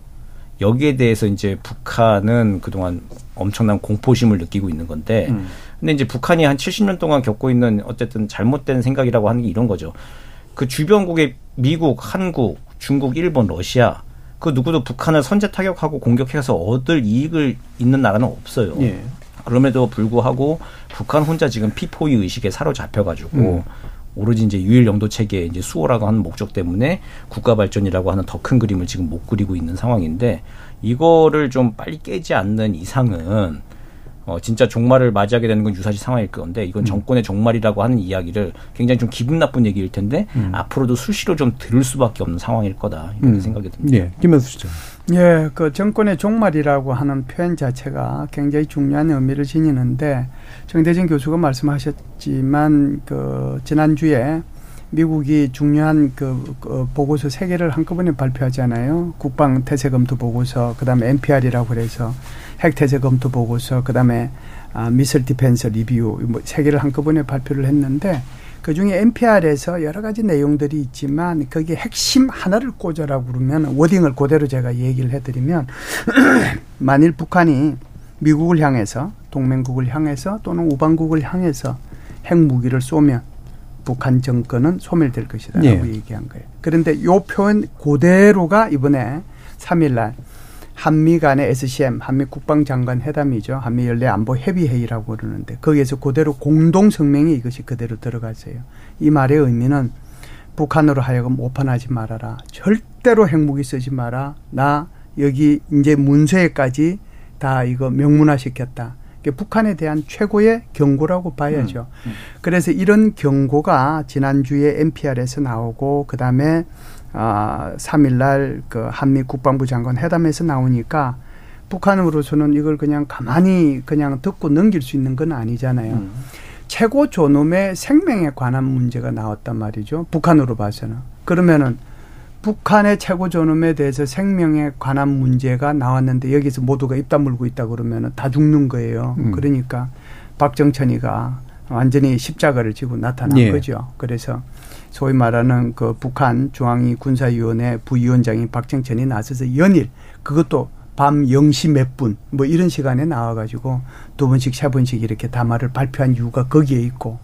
여기에 대해서 이제 북한은 그동안 엄청난 공포심을 느끼고 있는 건데 음. 근데 이제 북한이 한 70년 동안 겪고 있는 어쨌든 잘못된 생각이라고 하는 게 이런 거죠. 그 주변국의 미국, 한국, 중국, 일본, 러시아 그 누구도 북한을 선제 타격하고 공격해서 얻을 이익을 있는 나라는 없어요. 예. 그럼에도 불구하고 북한 혼자 지금 피포위 의식에 사로잡혀가지고 음. 오로지 이제 유일 영도 체계 이제 수호라고 하는 목적 때문에 국가 발전이라고 하는 더 큰 그림을 지금 못 그리고 있는 상황인데 이거를 좀 빨리 깨지 않는 이상은 어, 진짜 종말을 맞이하게 되는 건 유사시 상황일 건데 이건 음. 정권의 종말이라고 하는 이야기를 굉장히 좀 기분 나쁜 얘기일 텐데 음. 앞으로도 수시로 좀 들을 수밖에 없는 상황일 거다 이렇게 음. 생각이 듭니다. 예, 김현수 시장. 예, 그 정권의 종말이라고 하는 표현 자체가 굉장히 중요한 의미를 지니는데 정대진 교수가 말씀하셨지만 그 지난주에 미국이 중요한 그, 그 보고서 세 개를 한꺼번에 발표하잖아요. 국방 태세 검토 보고서, 그다음에 NPR이라고 그래서 핵 태세 검토 보고서, 그다음에 아, 미슬 디펜서 리뷰 뭐세 개를 한꺼번에 발표를 했는데 그 중에 NPR에서 여러 가지 내용들이 있지만 거기에 핵심 하나를 꽂아라고 그러면 워딩을 그대로 제가 얘기를 해드리면 만일 북한이 미국을 향해서 동맹국을 향해서 또는 우방국을 향해서 핵무기를 쏘면 북한 정권은 소멸될 것이다라고 네. 얘기한 거예요. 그런데 요 표현 그대로가 이번에 3일날 한미 간의 SCM 한미 국방장관 회담이죠. 한미 연례 안보 협의 회의라고 그러는데 거기에서 그대로 공동 성명이 이것이 그대로 들어갔어요. 이 말의 의미는 북한으로 하여금 오판하지 말아라. 절대로 핵무기 쓰지 마라. 나 여기 이제 문서에까지 다 이거 명문화 시켰다. 북한에 대한 최고의 경고라고 봐야죠. 음, 음. 그래서 이런 경고가 지난주에 NPR에서 나오고 그다음에 아 3일날 그 한미 국방부 장관 회담에서 나오니까 북한으로서는 이걸 그냥 가만히 그냥 듣고 넘길 수 있는 건 아니잖아요. 음. 최고 존엄의 생명에 관한 문제가 나왔단 말이죠. 북한으로 봐서는. 그러면은 북한의 최고 존엄에 대해서 생명에 관한 문제가 나왔는데 여기서 모두가 입 다물고 있다 그러면 다 죽는 거예요. 음. 그러니까 박정천이가 완전히 십자가를 지고 나타난 예. 거죠. 그래서 소위 말하는 그 북한 중앙위 군사위원회 부위원장인 박정천이 나서서 연일 그것도 밤 0시 몇 분 뭐 이런 시간에 나와가지고 두 번씩 세 번씩 이렇게 담화를 발표한 이유가 거기에 있고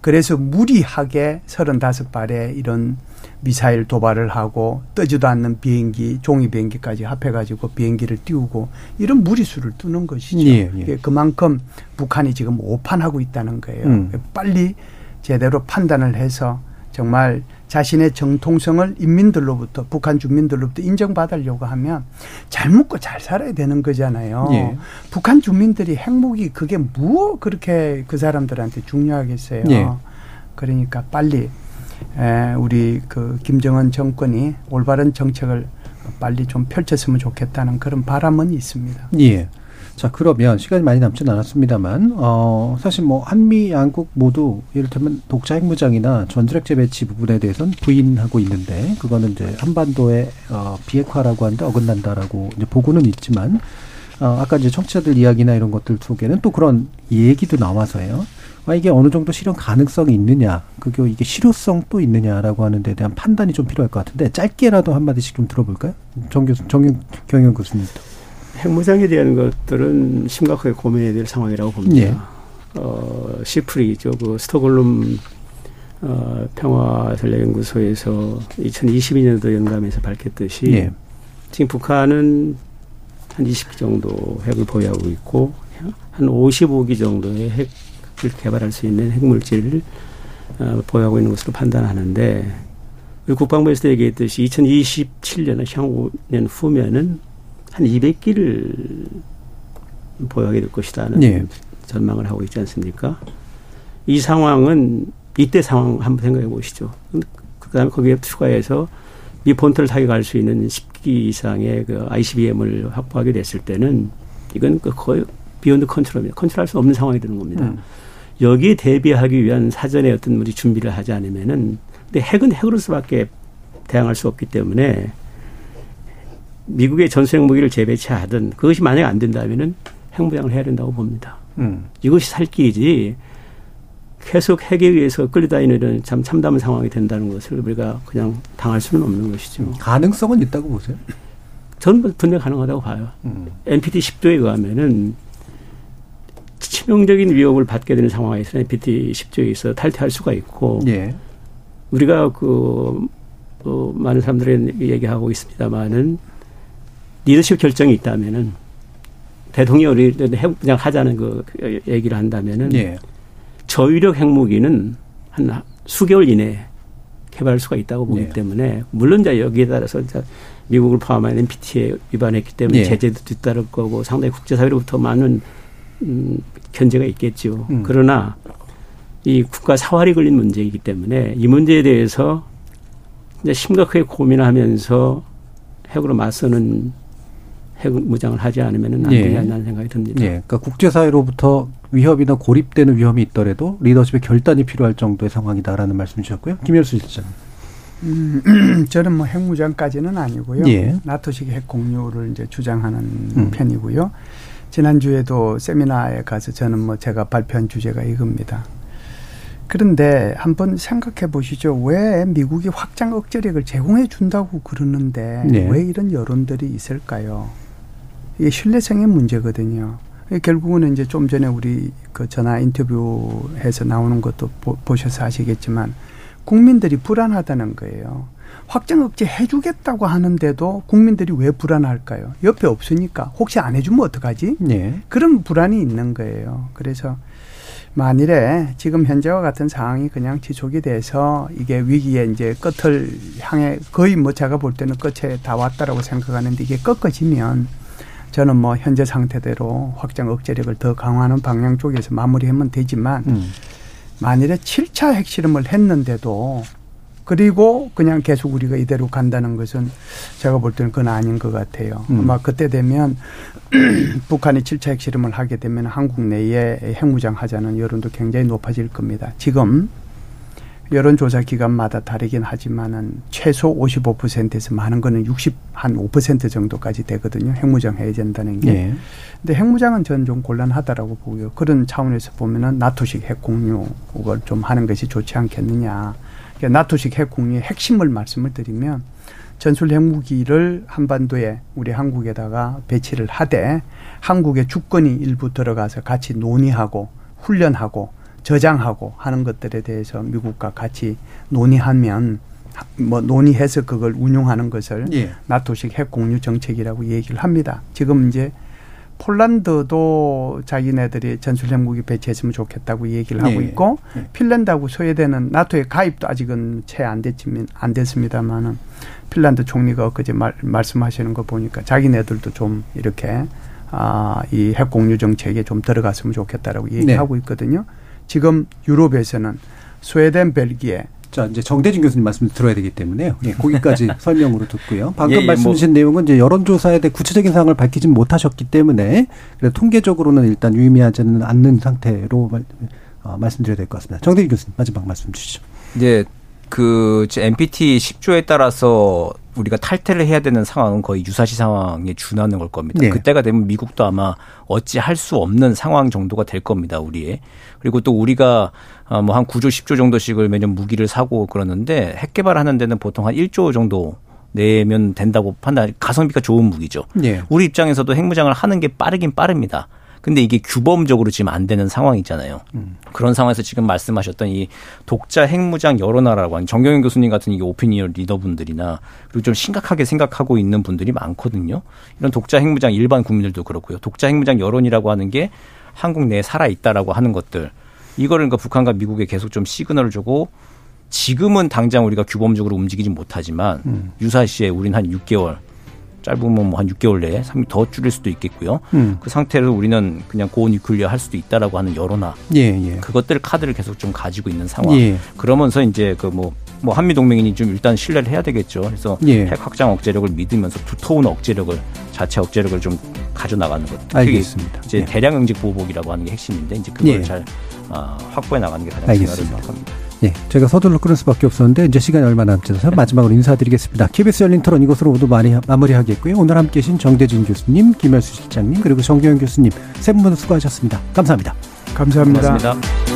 그래서 무리하게 35발의 이런 미사일 도발을 하고 뜨지도 않는 비행기, 종이 비행기까지 합해가지고 비행기를 띄우고 이런 무리수를 두는 것이죠. 예, 예. 그만큼 북한이 지금 오판하고 있다는 거예요. 음. 빨리 제대로 판단을 해서 정말 자신의 정통성을 인민들로부터 북한 주민들로부터 인정받으려고 하면 잘 먹고 잘 살아야 되는 거잖아요. 예. 북한 주민들이 핵무기 그게 뭐 그렇게 그 사람들한테 중요하겠어요. 예. 그러니까 빨리 에, 우리 그 김정은 정권이 올바른 정책을 빨리 좀 펼쳤으면 좋겠다는 그런 바람은 있습니다. 예. 자, 그러면 시간이 많이 남지는 않았습니다만, 어, 사실 뭐, 한미 양국 모두, 이를테면 독자 핵무장이나 전술핵 재배치 부분에 대해서는 부인하고 있는데, 그거는 이제 한반도의, 어, 비핵화라고 하는데 어긋난다라고 이제 보고는 있지만, 어, 아까 이제 청취자들 이야기나 이런 것들 속에는 또 그런 얘기도 나와서요. 아, 이게 어느 정도 실현 가능성이 있느냐, 그게 이게 실효성 또 있느냐라고 하는 데 대한 판단이 좀 필요할 것 같은데, 짧게라도 한마디씩 좀 들어볼까요? 정 교수, 정, 경영 교수님도. 핵무장에 대한 것들은 심각하게 고민해야 될 상황이라고 봅니다. 예. 어, 시프리죠. 그 스톡홀름 어, 평화전략연구소에서 2022년도 연감에서 밝혔듯이 예. 지금 북한은 한 20기 정도 핵을 보유하고 있고 한 55기 정도의 핵을 개발할 수 있는 핵물질을 어, 보유하고 있는 것으로 판단하는데 우리 국방부에서 얘기했듯이 2027년 향후 년 후면은 한 200기를 보유하게 될 것이라는 네. 전망을 하고 있지 않습니까? 이 상황은 이때 상황 한번 생각해 보시죠. 그다음에 거기에 추가해서 미 본토를 타격할 수 있는 10기 이상의 그 ICBM을 확보하게 됐을 때는 이건 그 거의 beyond control입니다. 컨트롤할 수 없는 상황이 되는 겁니다. 음. 여기에 대비하기 위한 사전에 어떤 우리 준비를 하지 않으면은 근데 핵은 핵으로서밖에 대항할 수 없기 때문에 미국의 전술핵 무기를 재배치하든 그것이 만약 안 된다면은 핵무장을 해야 된다고 봅니다. 음. 이것이 살 길이지 계속 핵에 의해서 끌려다니는 참 참담한 상황이 된다는 것을 우리가 그냥 당할 수는 없는 것이죠. 음. 가능성은 있다고 보세요? 저는 분명 가능하다고 봐요. 음. NPT 10조에 의하면은 치명적인 위협을 받게 되는 상황에서 NPT 10조에 있어 탈퇴할 수가 있고 예. 우리가 그 어, 많은 사람들이 얘기하고 있습니다만은 리더십 결정이 있다면은 대통령이 그냥 하자는 그 얘기를 한다면은 예. 저위력 핵무기는 한 수개월 이내에 개발할 수가 있다고 보기 예. 때문에 물론 이제 여기에 따라서 이제 미국을 포함한 NPT에 위반했기 때문에 예. 제재도 뒤따를 거고 상당히 국제사회로부터 많은 음, 견제가 있겠죠. 음. 그러나 이 국가 사활이 걸린 문제이기 때문에 이 문제에 대해서 이제 심각하게 고민하면서 핵으로 맞서는 핵 무장을 하지 않으면 안 예. 되겠다는 생각이 듭니다. 예. 그러니까 국제사회로부터 위협이나 고립되는 위험이 있더라도 리더십의 결단이 필요할 정도의 상황이다라는 말씀 주셨고요. 김열수 실장. 음, 저는 뭐 핵무장까지는 아니고요. 예. 나토식 핵 공유를 이제 주장하는 음. 편이고요. 지난주에도 세미나에 가서 저는 뭐 제가 발표한 주제가 이겁니다. 그런데 한번 생각해 보시죠. 왜 미국이 확장 억제력을 제공해 준다고 그러는데 네. 왜 이런 여론들이 있을까요? 이게 신뢰성의 문제거든요. 결국은 이제 좀 전에 우리 그 전화 인터뷰해서 나오는 것도 보, 셔서 아시겠지만 국민들이 불안하다는 거예요. 확장 억제 해주겠다고 하는데도 국민들이 왜 불안할까요? 옆에 없으니까 혹시 안 해주면 어떡하지? 네. 그런 불안이 있는 거예요. 그래서 만일에 지금 현재와 같은 상황이 그냥 지속이 돼서 이게 위기에 이제 끝을 향해 거의 뭐 제가 볼 때는 끝에 다 왔다라고 생각하는데 이게 꺾어지면 저는 뭐 현재 상태대로 확장 억제력을 더 강화하는 방향 쪽에서 마무리하면 되지만 음. 만일에 7차 핵실험을 했는데도 그리고 그냥 계속 우리가 이대로 간다는 것은 제가 볼 때는 그건 아닌 것 같아요. 음. 아마 그때 되면 북한이 7차 핵실험을 하게 되면 한국 내에 핵무장 하자는 여론도 굉장히 높아질 겁니다. 지금 여론조사 기관마다 다르긴 하지만은 최소 55%에서 많은 거는 60, 한5% 정도까지 되거든요. 핵무장 해야 된다는 게. 네. 근데 핵무장은 저는 좀 곤란하다라고 보고요. 그런 차원에서 보면은 나토식 핵 공유를 좀 하는 것이 좋지 않겠느냐. 그러니까 나토식 핵 공유의 핵심을 말씀을 드리면 전술 핵무기를 한반도에 우리 한국에다가 배치를 하되 한국의 주권이 일부 들어가서 같이 논의하고 훈련하고 저장하고 하는 것들에 대해서 미국과 같이 논의하면 뭐 논의해서 그걸 운용하는 것을 예. 나토식 핵 공유 정책이라고 얘기를 합니다. 지금 이제 폴란드도 자기네들이 전술핵 무기 배치했으면 좋겠다고 얘기를 하고 예. 있고 예. 핀란드하고 스웨덴은 나토에 가입도 아직은 채 안 됐지만 안 됐습니다만은 핀란드 총리가 그제 말, 말씀하시는 거 보니까 자기네들도 좀 이렇게 아, 이 핵 공유 정책에 좀 들어갔으면 좋겠다라고 얘기하고 네. 있거든요. 지금 유럽에서는 스웨덴, 벨기에 자, 이제 정대진 교수님 말씀 들어야 되기 때문에요. 예, 거기까지 설명으로 듣고요. 방금 예, 예, 말씀 주신 뭐. 내용은 이제 여론조사에 대해 구체적인 사항을 밝히지 못하셨기 때문에 그래 통계적으로는 일단 유의미하지는 않는 상태로 말, 어, 말씀드려야 될 것 같습니다. 정대진 교수님 마지막 말씀 주시죠. 이제 그 NPT 10조에 따라서 우리가 탈퇴를 해야 되는 상황은 거의 유사시 상황에 준하는 걸 겁니다. 네. 그때가 되면 미국도 아마 어찌 할 수 없는 상황 정도가 될 겁니다. 우리의. 그리고 또 우리가 어, 뭐한 9조 10조 정도씩을 매년 무기를 사고 그러는데 핵 개발하는 데는 보통 한 1조 정도 내면 된다고 판단 가성비가 좋은 무기죠. 네. 우리 입장에서도 핵무장을 하는 게 빠르긴 빠릅니다. 근데 이게 규범적으로 지금 안 되는 상황이잖아요. 음. 그런 상황에서 지금 말씀하셨던 이 독자 핵무장 나라라고 하는 정경영 교수님 같은 이 오피니언 리더분들이나 그리고 좀 심각하게 생각하고 있는 분들이 많거든요. 이런 독자 핵무장 일반 국민들도 그렇고요. 독자 핵무장 여론이라고 하는 게 한국 내에 살아 있다라고 하는 것들 이거를 그러니까 북한과 미국에 계속 좀 시그널을 주고 지금은 당장 우리가 규범적으로 움직이지 못하지만 음. 유사시에 우린 한 6개월 짧으면 뭐 한 6개월 내에 더 줄일 수도 있겠고요. 음. 그 상태로 우리는 그냥 고온 뉴클리어 할 수도 있다라고 하는 여론화. 예, 예. 그것들 카드를 계속 좀 가지고 있는 상황. 예. 그러면서 이제 그뭐 뭐 한미 동맹이니 좀 일단 신뢰를 해야 되겠죠. 그래서 예. 핵 확장 억제력을 믿으면서 두터운 억제력을 자체 억제력을 좀 가져 나가는 것. 알겠습니다. 이제 예. 대량 응직 보복이라고 하는 게 핵심인데 이제 그걸 예. 잘 어, 확보해 나가는 게 가장 중요하다고 생각합니다. 예, 제가 서둘러 끊을 수밖에 없었는데 이제 시간이 얼마 남지 않아서 마지막으로 인사드리겠습니다. KBS 열린 토론 이것으로 모두 많이 마무리하겠고요. 오늘 함께 계신 정대진 교수님, 김열수 실장님 그리고 정경현 교수님 세 분 모두 수고하셨습니다. 감사합니다. 감사합니다. 고맙습니다.